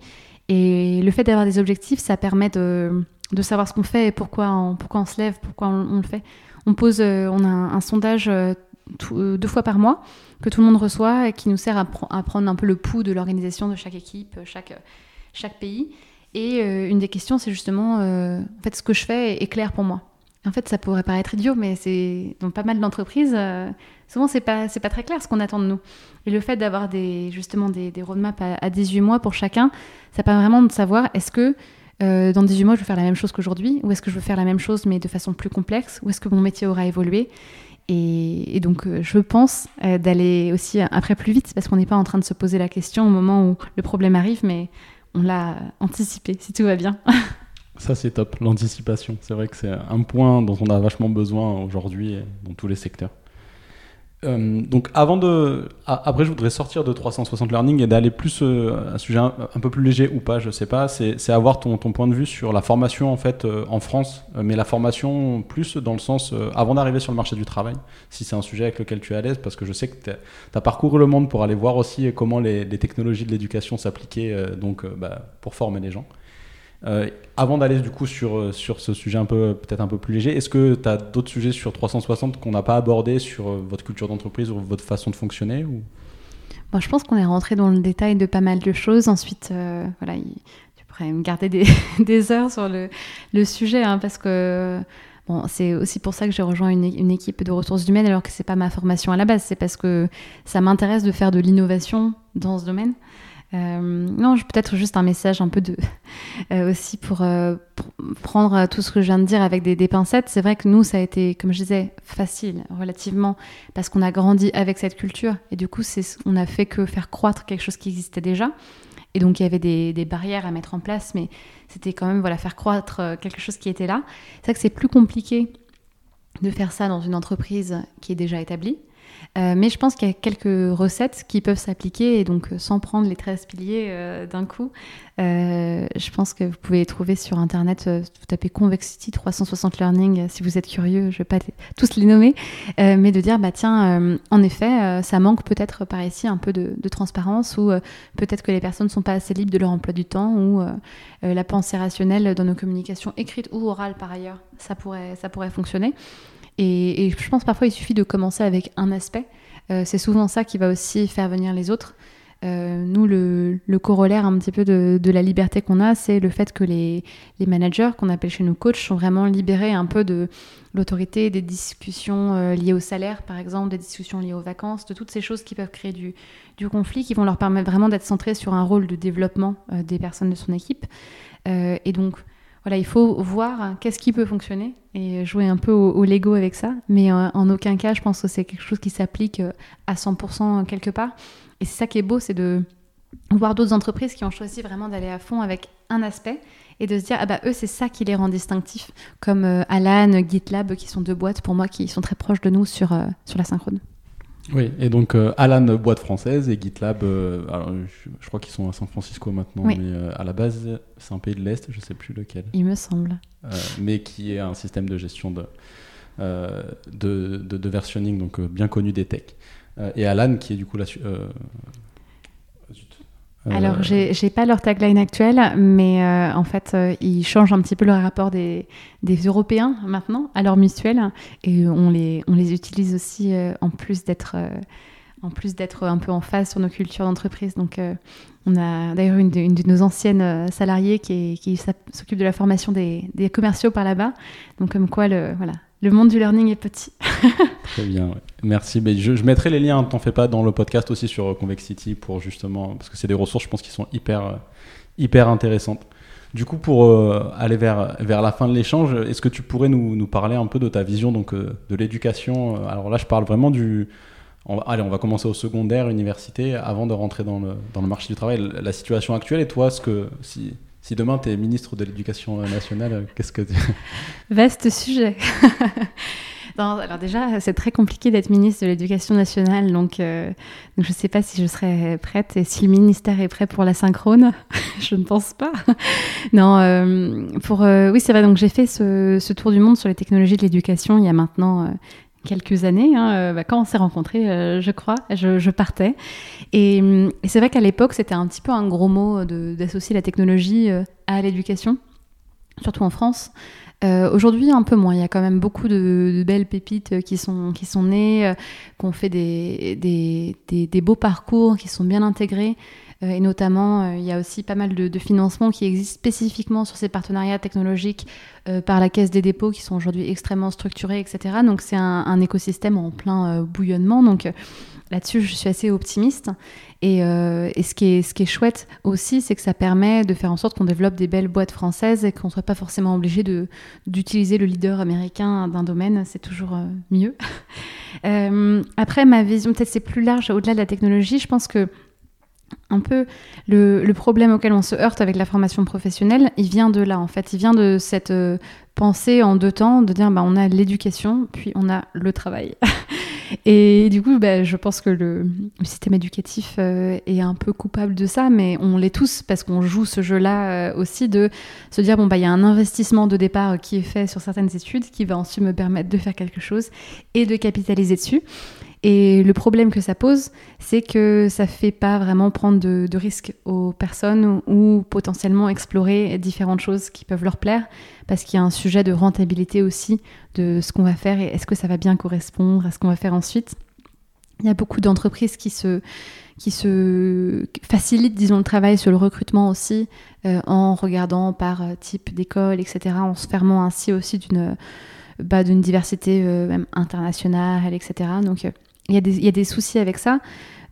Speaker 2: Et le fait d'avoir des objectifs, ça permet de, savoir ce qu'on fait et pourquoi on, pourquoi on se lève, pourquoi on, le fait. On pose, euh, on a un, sondage deux fois par mois que tout le monde reçoit et qui nous sert à, prendre un peu le pouls de l'organisation de chaque équipe, chaque, chaque pays. Et une des questions, c'est justement, en fait, ce que je fais est clair pour moi. En fait, ça pourrait paraître idiot, mais c'est dans pas mal d'entreprises, euh, souvent c'est pas c'est pas très clair ce qu'on attend de nous. Et le fait d'avoir des justement des, roadmaps à, 18 mois pour chacun, ça permet vraiment de savoir est-ce que euh, dans 18 mois je veux faire la même chose qu'aujourd'hui, ou est-ce que je veux faire la même chose mais de façon plus complexe, ou est-ce que mon métier aura évolué. Et, donc euh, je pense d'aller aussi après plus vite parce qu'on n'est pas en train de se poser la question au moment où le problème arrive, mais on l'a anticipé si tout va bien. [LAUGHS]
Speaker 1: Ça, c'est top, l'anticipation. C'est vrai que c'est un point dont on a vachement besoin aujourd'hui dans tous les secteurs. Euh, donc avant de, après je voudrais sortir de 360 Learning et d'aller plus euh, un sujet un, peu plus léger ou pas, je sais pas. C'est avoir ton, point de vue sur la formation en fait euh, en France, mais la formation plus dans le sens avant d'arriver sur le marché du travail. Si c'est un sujet avec lequel tu es à l'aise, parce que je sais que tu as parcouru le monde pour aller voir aussi comment les, les technologies de l'éducation s'appliquaient donc bah, pour former les gens. Euh, avant d'aller du coup sur, euh, sur ce sujet un peu peut-être un peu plus léger, est-ce que tu as d'autres sujets sur 360 qu'on n'a pas abordé sur euh, votre culture d'entreprise ou votre façon de fonctionner ou...
Speaker 2: bon, Je pense qu'on est rentré dans le détail de pas mal de choses. Ensuite, voilà, tu pourrais me garder des, [LAUGHS] des heures sur le, le sujet hein, parce que Bon, c'est aussi pour ça que j'ai rejoint une, une, équipe de ressources humaines alors que c'est pas ma formation à la base, c'est parce que ça m'intéresse de faire de l'innovation dans ce domaine. Euh, non, peut-être juste un message un peu de [LAUGHS] euh, aussi pour, euh, prendre tout ce que je viens de dire avec des, pincettes. C'est vrai que nous, ça a été, comme je disais, facile relativement parce qu'on a grandi avec cette culture et du coup, on a fait que faire croître quelque chose qui existait déjà. Et donc il y avait des, des barrières à mettre en place, mais c'était quand même voilà faire croître quelque chose qui était là. C'est vrai que c'est plus compliqué de faire ça dans une entreprise qui est déjà établie. Euh, mais je pense qu'il y a quelques recettes qui peuvent s'appliquer et donc euh, sans prendre les 13 piliers euh, d'un coup, je pense que vous pouvez les trouver sur internet. vous tapez Convexity 360 Learning si vous êtes curieux. Je ne vais pas tous les nommer, mais de dire bah tiens, en effet, ça manque peut-être par ici un peu de, transparence ou peut-être que les personnes ne sont pas assez libres de leur emploi du temps ou la pensée rationnelle dans nos communications écrites ou orales par ailleurs, ça pourrait, ça pourrait fonctionner. Et, je pense parfois il suffit de commencer avec un aspect. Euh, c'est souvent ça qui va aussi faire venir les autres. Euh, nous, le, corollaire un petit peu de, la liberté qu'on a, c'est le fait que les, managers, qu'on appelle chez nous coachs, sont vraiment libérés un peu de l'autorité, des discussions euh, liées au salaire, par exemple, des discussions liées aux vacances, de toutes ces choses qui peuvent créer du, conflit, qui vont leur permettre vraiment d'être centrés sur un rôle de développement des personnes de son équipe. et donc, il faut voir qu'est-ce qui peut fonctionner et jouer un peu au, Lego avec ça. Mais euh, en aucun cas, je pense que c'est quelque chose qui s'applique euh, à 100% quelque part. Et c'est ça qui est beau, c'est de voir d'autres entreprises qui ont choisi vraiment d'aller à fond avec un aspect et de se dire, ah bah eux, c'est ça qui les rend distinctifs, comme euh, Alan, GitLab, qui sont deux boîtes pour moi qui sont très proches de nous sur, sur la synchrone.
Speaker 1: Oui, et donc euh, Alan, boîte française, et GitLab, euh, je, crois qu'ils sont à San Francisco maintenant, mais euh, à la base, c'est un pays de l'Est, je ne sais plus lequel.
Speaker 2: Il me semble.
Speaker 1: mais qui est un système de gestion de, de, de, versionning, donc bien connu des techs. et Alan, qui est du coup la,
Speaker 2: euh, Alors, j'ai n'ai pas leur tagline actuelle, mais euh, en fait, euh, ils changent un petit peu le rapport des, des, Européens maintenant à leur mutuelle et on les, on les utilise aussi en plus d'être en plus d'être un peu en phase sur nos cultures d'entreprise. Donc, on a d'ailleurs une, une, de nos anciennes salariées qui, qui s'occupe de la formation des, des commerciaux par là-bas. Donc, comme quoi, le, voilà, le monde du learning est petit. [LAUGHS]
Speaker 1: Très bien, merci. Mais je, mettrai les liens, t'en fais pas, dans le podcast aussi sur Convexity pour justement, parce que c'est des ressources, je pense, qui sont hyper, euh, hyper intéressantes. Du coup, pour euh, aller vers, vers la fin de l'échange, est-ce que tu pourrais nous, nous, parler un peu de ta vision donc, euh, de l'éducation Alors là, je parle vraiment du... allez, on va commencer au secondaire, université, avant de rentrer dans le, dans le marché du travail. La situation actuelle, et toi, ce que, si, si demain tu es ministre de l'Éducation nationale, qu'est-ce que tu... [LAUGHS]
Speaker 2: Vaste sujet. [LAUGHS] alors déjà, c'est très compliqué d'être ministre de l'Éducation nationale, donc, euh, je ne sais pas si je serai prête et si le ministère est prêt pour la synchrone. [LAUGHS] je ne pense pas. non, euh, pour euh, oui, c'est vrai. Donc j'ai fait ce, tour du monde sur les technologies de l'éducation il y a maintenant quelques années, hein, euh, bah, quand on s'est rencontrés, euh, je crois, je, partais. Et, c'est vrai qu'à l'époque, c'était un petit peu un gros mot d'associer la technologie euh, à l'éducation, surtout en France. Aujourd'hui, un peu moins. Il y a quand même beaucoup de, belles pépites qui sont, qui sont nées, qui ont fait des, des, des, beaux parcours, qui sont bien intégrés. Euh, et notamment, euh, il y a aussi pas mal de, financements qui existent spécifiquement sur ces partenariats technologiques euh, par la Caisse des dépôts qui sont aujourd'hui extrêmement structurés, etc. Donc c'est un, écosystème en plein bouillonnement. Donc là-dessus, je suis assez optimiste. Et, ce, qui est, ce qui est chouette aussi, c'est que ça permet de faire en sorte qu'on développe des belles boîtes françaises et qu'on ne soit pas forcément obligé d'utiliser le leader américain d'un domaine. C'est toujours mieux. [LAUGHS] après, ma vision, peut-être c'est plus large au-delà de la technologie. Je pense que un peu le, problème auquel on se heurte avec la formation professionnelle, il vient de là en fait. Il vient de cette euh, pensée en deux temps de dire bah, on a l'éducation, puis on a le travail. [LAUGHS] Et du coup, bah, je pense que le, système éducatif euh, est un peu coupable de ça, mais on l'est tous parce qu'on joue ce jeu-là euh, aussi de se dire bon, bah, il y a un investissement de départ qui est fait sur certaines études qui va ensuite me permettre de faire quelque chose et de capitaliser dessus. Et le problème que ça pose, c'est que ça ne fait pas vraiment prendre de, risques aux personnes ou, potentiellement explorer différentes choses qui peuvent leur plaire, parce qu'il y a un sujet de rentabilité aussi de ce qu'on va faire et est-ce que ça va bien correspondre à ce qu'on va faire ensuite. Il y a beaucoup d'entreprises qui se, qui se facilitent, disons, le travail sur le recrutement aussi, euh, en regardant par euh, type d'école, etc., en se fermant ainsi aussi d'une bah, diversité euh, même internationale, etc. Donc, il y, a des, soucis avec ça.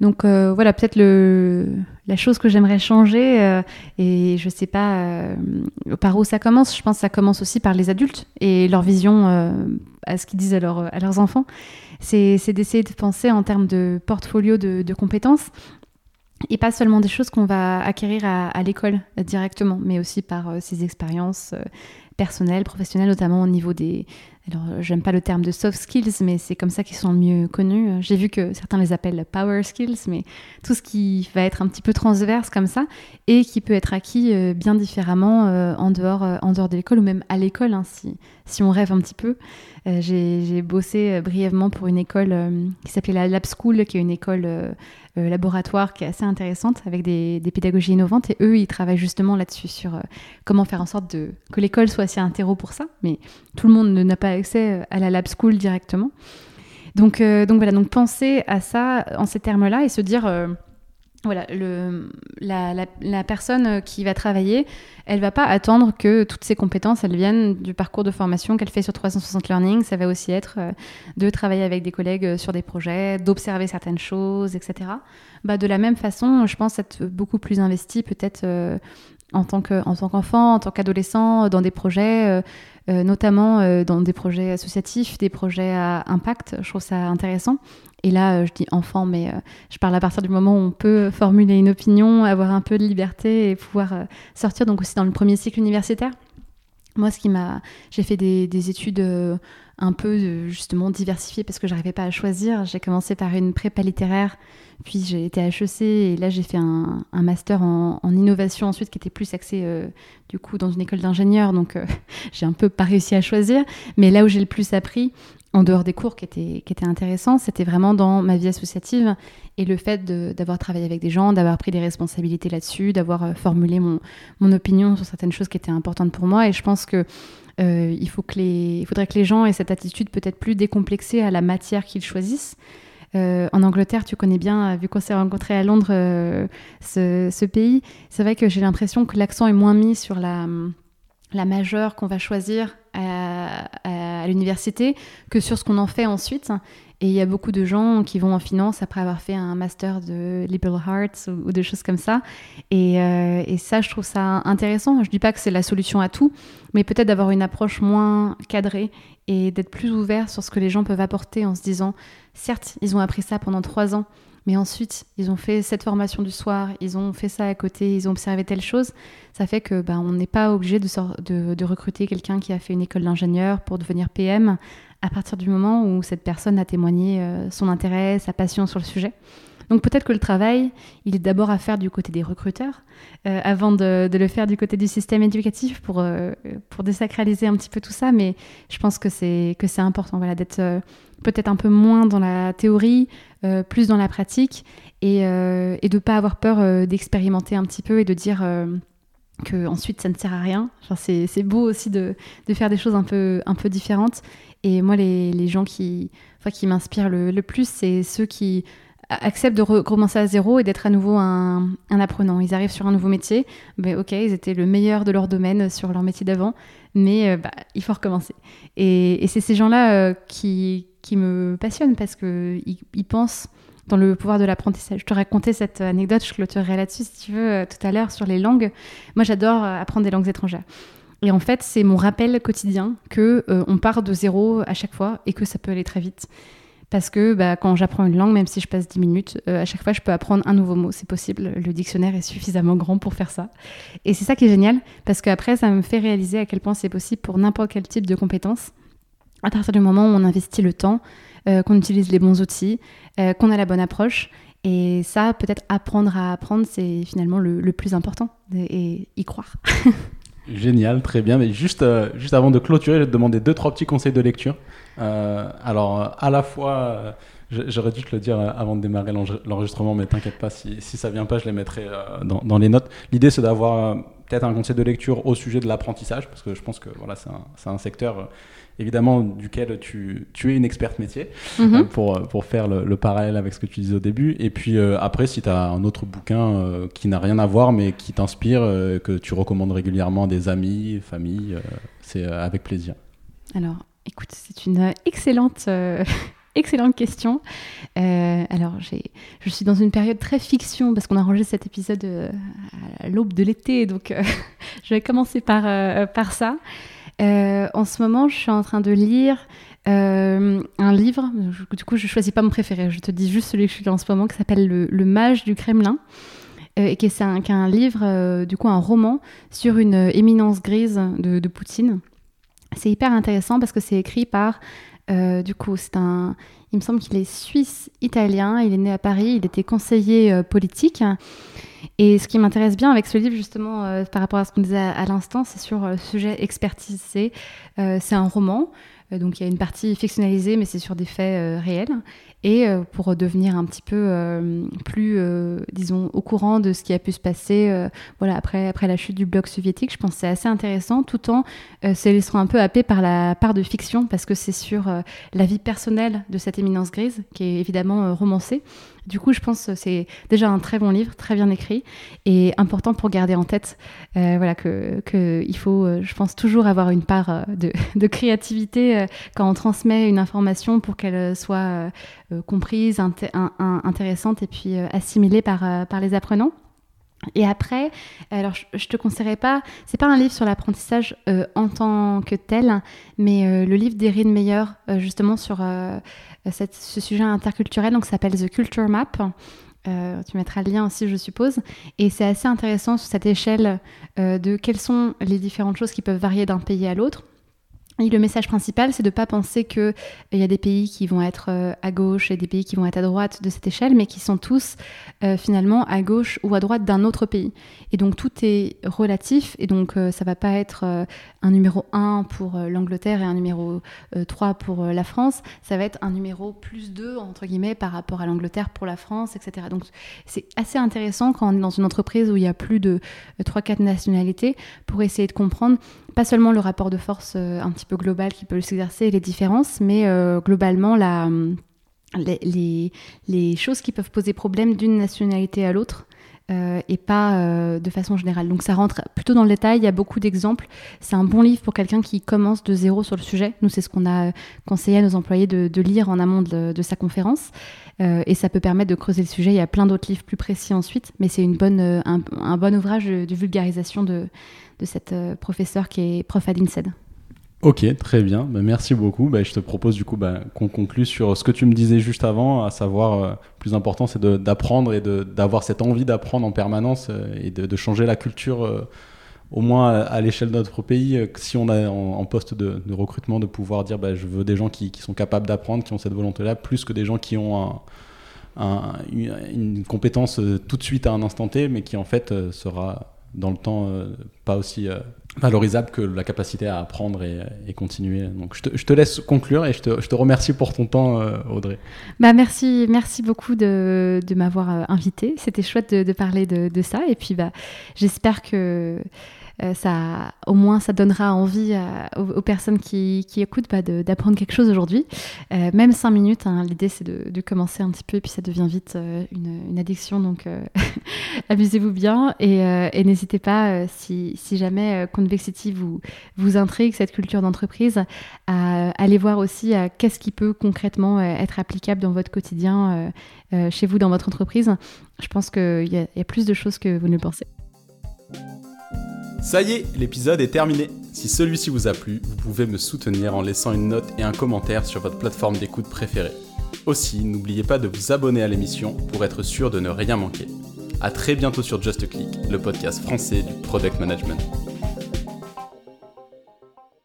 Speaker 2: Donc euh, voilà, peut-être la chose que j'aimerais changer, euh, et je sais pas euh, par où ça commence, je pense que ça commence aussi par les adultes et leur vision à ce qu'ils disent à, à, leurs enfants, c'est d'essayer de penser en termes de portfolio de, compétences et pas seulement des choses qu'on va acquérir à, l'école directement, mais aussi par ces expériences personnelles, professionnelles, notamment au niveau des, alors j'aime pas le terme de soft skills, mais c'est comme ça qu'ils sont le mieux connus. J'ai vu que certains les appellent power skills, mais tout ce qui va être un petit peu transverse comme ça et qui peut être acquis euh, bien différemment euh, en, dehors, euh, en dehors de l'école ou même à l'école, hein, si, si on rêve un petit peu. J'ai bossé brièvement pour une école qui s'appelait la Lab School, qui est une école euh, laboratoire qui est assez intéressante avec des, pédagogies innovantes. Et eux, ils travaillent justement là-dessus, sur euh, comment faire en sorte que l'école soit assez un terreau pour ça. Mais tout le monde n'a pas accès euh, à la lab school directement. Donc, donc voilà, donc penser à ça en ces termes-là et se dire voilà, la, personne qui va travailler, elle va pas attendre que toutes ses compétences, elles viennent du parcours de formation qu'elle fait sur 360 Learning. Ça va aussi être euh, de travailler avec des collègues sur des projets, d'observer certaines choses, etc. Bah, de la même façon, je pense être beaucoup plus investi peut-être euh, en tant qu'enfant, en tant qu'adolescent, dans des projets, euh, notamment dans des projets associatifs, des projets à impact. Je trouve ça intéressant. Et là, euh, je dis enfant, mais euh, je parle à partir du moment où on peut formuler une opinion, avoir un peu de liberté et pouvoir euh, sortir. Donc aussi dans le premier cycle universitaire. Moi, ce qui m'a, j'ai fait des, études un peu justement diversifiées parce que j'arrivais pas à choisir. J'ai commencé par une prépa littéraire, puis j'ai été à HEC et là j'ai fait un, master en, innovation ensuite qui était plus axé du coup dans une école d'ingénieur. Donc [LAUGHS] j'ai un peu pas réussi à choisir, mais là où j'ai le plus appris, en dehors des cours qui étaient, qui étaient intéressants, c'était vraiment dans ma vie associative et le fait d'avoir travaillé avec des gens, d'avoir pris des responsabilités là-dessus, d'avoir euh, formulé mon, mon, opinion sur certaines choses qui étaient importantes pour moi. Et je pense que euh, il, faut que les, il faudrait que les gens aient cette attitude peut-être plus décomplexée à la matière qu'ils choisissent. Euh, en Angleterre, tu connais bien, vu qu'on s'est rencontrés à Londres, ce, ce, pays. C'est vrai que j'ai l'impression que l'accent est moins mis sur la, la majeure qu'on va choisir à, l'université que sur ce qu'on en fait ensuite. Et il y a beaucoup de gens qui vont en finance après avoir fait un master de liberal arts ou, des choses comme ça. Euh, et, ça, je trouve ça intéressant. Je dis pas que c'est la solution à tout, mais peut-être d'avoir une approche moins cadrée et d'être plus ouvert sur ce que les gens peuvent apporter en se disant, certes, ils ont appris ça pendant trois ans, mais ensuite, ils ont fait cette formation du soir, ils ont fait ça à côté, ils ont observé telle chose. Ça fait que ben, on n'est pas obligé de, recruter quelqu'un qui a fait une école d'ingénieur pour devenir PM à partir du moment où cette personne a témoigné euh, son intérêt, sa passion sur le sujet. Donc peut-être que le travail, il est d'abord à faire du côté des recruteurs, euh, avant de, le faire du côté du système éducatif pour, euh, pour désacraliser un petit peu tout ça. Mais je pense que c'est que c'est important, voilà, d'être peut-être un peu moins dans la théorie, euh, plus dans la pratique, et, euh, de ne pas avoir peur euh, d'expérimenter un petit peu et de dire que ensuite ça ne sert à rien. c'est beau aussi de, faire des choses un peu, un peu différentes. Et moi, les, gens qui, qui m'inspirent le, plus, c'est ceux qui acceptent de recommencer à zéro et d'être à nouveau un, apprenant. Ils arrivent sur un nouveau métier, mais ok, ils étaient le meilleur de leur domaine sur leur métier d'avant, mais bah, il faut recommencer. Et c'est ces gens-là qui, qui me passionne parce qu'il il pense dans le pouvoir de l'apprentissage. Je te racontais cette anecdote, je clôturerai là-dessus si tu veux, euh, tout à l'heure sur les langues. Moi, j'adore euh, apprendre des langues étrangères. Et en fait, c'est mon rappel quotidien que euh, on part de zéro à chaque fois et que ça peut aller très vite. Parce que bah, quand j'apprends une langue, même si je passe 10 minutes, à chaque fois, je peux apprendre un nouveau mot. C'est possible. Le dictionnaire est suffisamment grand pour faire ça. Et c'est ça qui est génial, parce qu'après, ça me fait réaliser à quel point c'est possible pour n'importe quel type de compétence à partir du moment où on investit le temps, euh, qu'on utilise les bons outils, euh, qu'on a la bonne approche. Et ça, peut-être apprendre à apprendre, c'est finalement le, plus important, et, y croire. [LAUGHS]
Speaker 1: Génial, très bien. Mais juste, euh, juste avant de clôturer, je vais te demander deux, trois petits conseils de lecture. alors, à la fois, j'aurais dû te le dire avant de démarrer l'enregistrement, mais t'inquiète pas, si, si ça vient pas, je les mettrai dans, les notes. L'idée, c'est d'avoir peut-être un conseil de lecture au sujet de l'apprentissage, parce que je pense que voilà, c'est un, un, secteur évidemment duquel tu, tu, es une experte métier mhm. euh, pour, pour faire le, parallèle avec ce que tu disais au début. Et puis euh, après, si tu as un autre bouquin euh, qui n'a rien à voir mais qui t'inspire, que tu recommandes régulièrement à des amis, famille, c'est avec plaisir.
Speaker 2: Alors, écoute, c'est une excellente [LAUGHS] excellente question. alors, je suis dans une période très fiction parce qu'on a rangé cet épisode à l'aube de l'été, donc [LAUGHS] je vais commencer par, par ça. Euh, en ce moment, je suis en train de lire euh, un livre. Du coup, je choisis pas mon préféré. Je te dis juste celui que je lis en ce moment, qui s'appelle le, Mage du Kremlin. Euh, et qui est, un, un livre, du coup, un roman sur une éminence grise de, Poutine. C'est hyper intéressant parce que c'est écrit par, du coup, c'est un, il me semble qu'il est suisse-italien, il est né à Paris, il était conseiller politique. Et ce qui m'intéresse bien avec ce livre, justement, euh, par rapport à ce qu'on disait à, l'instant, c'est sur le sujet expertisé. Euh, c'est un roman, euh, donc il y a une partie fictionnalisée, mais c'est sur des faits réels. Et pour devenir un petit peu plus, disons, au courant de ce qui a pu se passer voilà, après, après la chute du bloc soviétique, je pense que c'est assez intéressant, tout en se laissant un peu happé par la part de fiction, parce que c'est sur la vie personnelle de cette éminence grise, qui est évidemment romancée. Du coup, je pense que c'est déjà un très bon livre, très bien écrit et important pour garder en tête euh, voilà, que il faut, euh, je pense, toujours avoir une part euh, de, [LAUGHS] créativité quand on transmet une information pour qu'elle soit comprise, intéressante et puis assimilée par, par les apprenants. Et après, alors je, te conseillerais pas, c'est pas un livre sur l'apprentissage en tant que tel, mais le livre d'Erin Meyer, justement sur ce sujet interculturel, donc s'appelle The Culture Map. Euh, tu mettras le lien aussi, je suppose. Et c'est assez intéressant sur cette échelle euh, de quelles sont les différentes choses qui peuvent varier d'un pays à l'autre. Le message principal, c'est de ne pas penser qu'il euh, y a des pays qui vont être euh, à gauche et des pays qui vont être à droite de cette échelle, mais qui sont tous euh, finalement à gauche ou à droite d'un autre pays. Et donc tout est relatif, et donc ça va pas être un numéro 1 pour l'Angleterre et un numéro 3 pour la France, ça va être un numéro plus 2, entre guillemets, par rapport à l'Angleterre pour la France, etc. Donc c'est assez intéressant quand on est dans une entreprise où il y a plus de 3-4 nationalités pour essayer de comprendre pas seulement le rapport de force euh, un petit peu global qui peut s'exercer et les différences, mais euh, globalement la, les, choses qui peuvent poser problème d'une nationalité à l'autre. Euh, et pas de façon générale. Donc ça rentre plutôt dans le détail, il y a beaucoup d'exemples. C'est un bon livre pour quelqu'un qui commence de zéro sur le sujet. Nous, c'est ce qu'on a conseillé à nos employés de, de lire en amont de, de sa conférence. et ça peut permettre de creuser le sujet. Il y a plein d'autres livres plus précis ensuite, mais c'est un, bon ouvrage de vulgarisation de, de cette euh, professeure qui est prof à l'INSED.
Speaker 1: Ok, très bien. Bah, merci beaucoup. Bah, je te propose du coup bah, qu'on conclue sur ce que tu me disais juste avant, à savoir, le euh, plus important, c'est d'apprendre et d'avoir cette envie d'apprendre en permanence euh, et de, changer la culture, au moins à, l'échelle de notre pays. si on a en, poste de, recrutement, de pouvoir dire je veux des gens qui, sont capables d'apprendre, qui ont cette volonté-là, plus que des gens qui ont une, compétence tout de suite à un instant T, mais qui en fait sera dans le temps euh, pas aussi euh, valorisable que la capacité à apprendre et, continuer. Donc je te, laisse conclure et je te, remercie pour ton temps, euh, Audrey.
Speaker 2: Bah merci, merci beaucoup de, m'avoir invité. C'était chouette de, parler de, de, ça et puis bah, j'espère que euh, ça, au moins, ça donnera envie aux, personnes qui, écoutent bah, d'apprendre quelque chose aujourd'hui. Euh, même cinq minutes, hein, l'idée c'est de, commencer un petit peu et puis ça devient vite euh, une, addiction. Donc [LAUGHS] amusez-vous bien et, n'hésitez pas, si, jamais Convexity vous, vous intrigue, cette culture d'entreprise, à aller voir aussi qu'est-ce qui peut concrètement être applicable dans votre quotidien, chez vous, dans votre entreprise. Je pense qu'il y, y a plus de choses que vous ne pensez.
Speaker 1: Ça y est, l'épisode est terminé. Si celui-ci vous a plu, vous pouvez me soutenir en laissant une note et un commentaire sur votre plateforme d'écoute préférée. Aussi, n'oubliez pas de vous abonner à l'émission pour être sûr de ne rien manquer. A très bientôt sur Just Click, le podcast français du product management.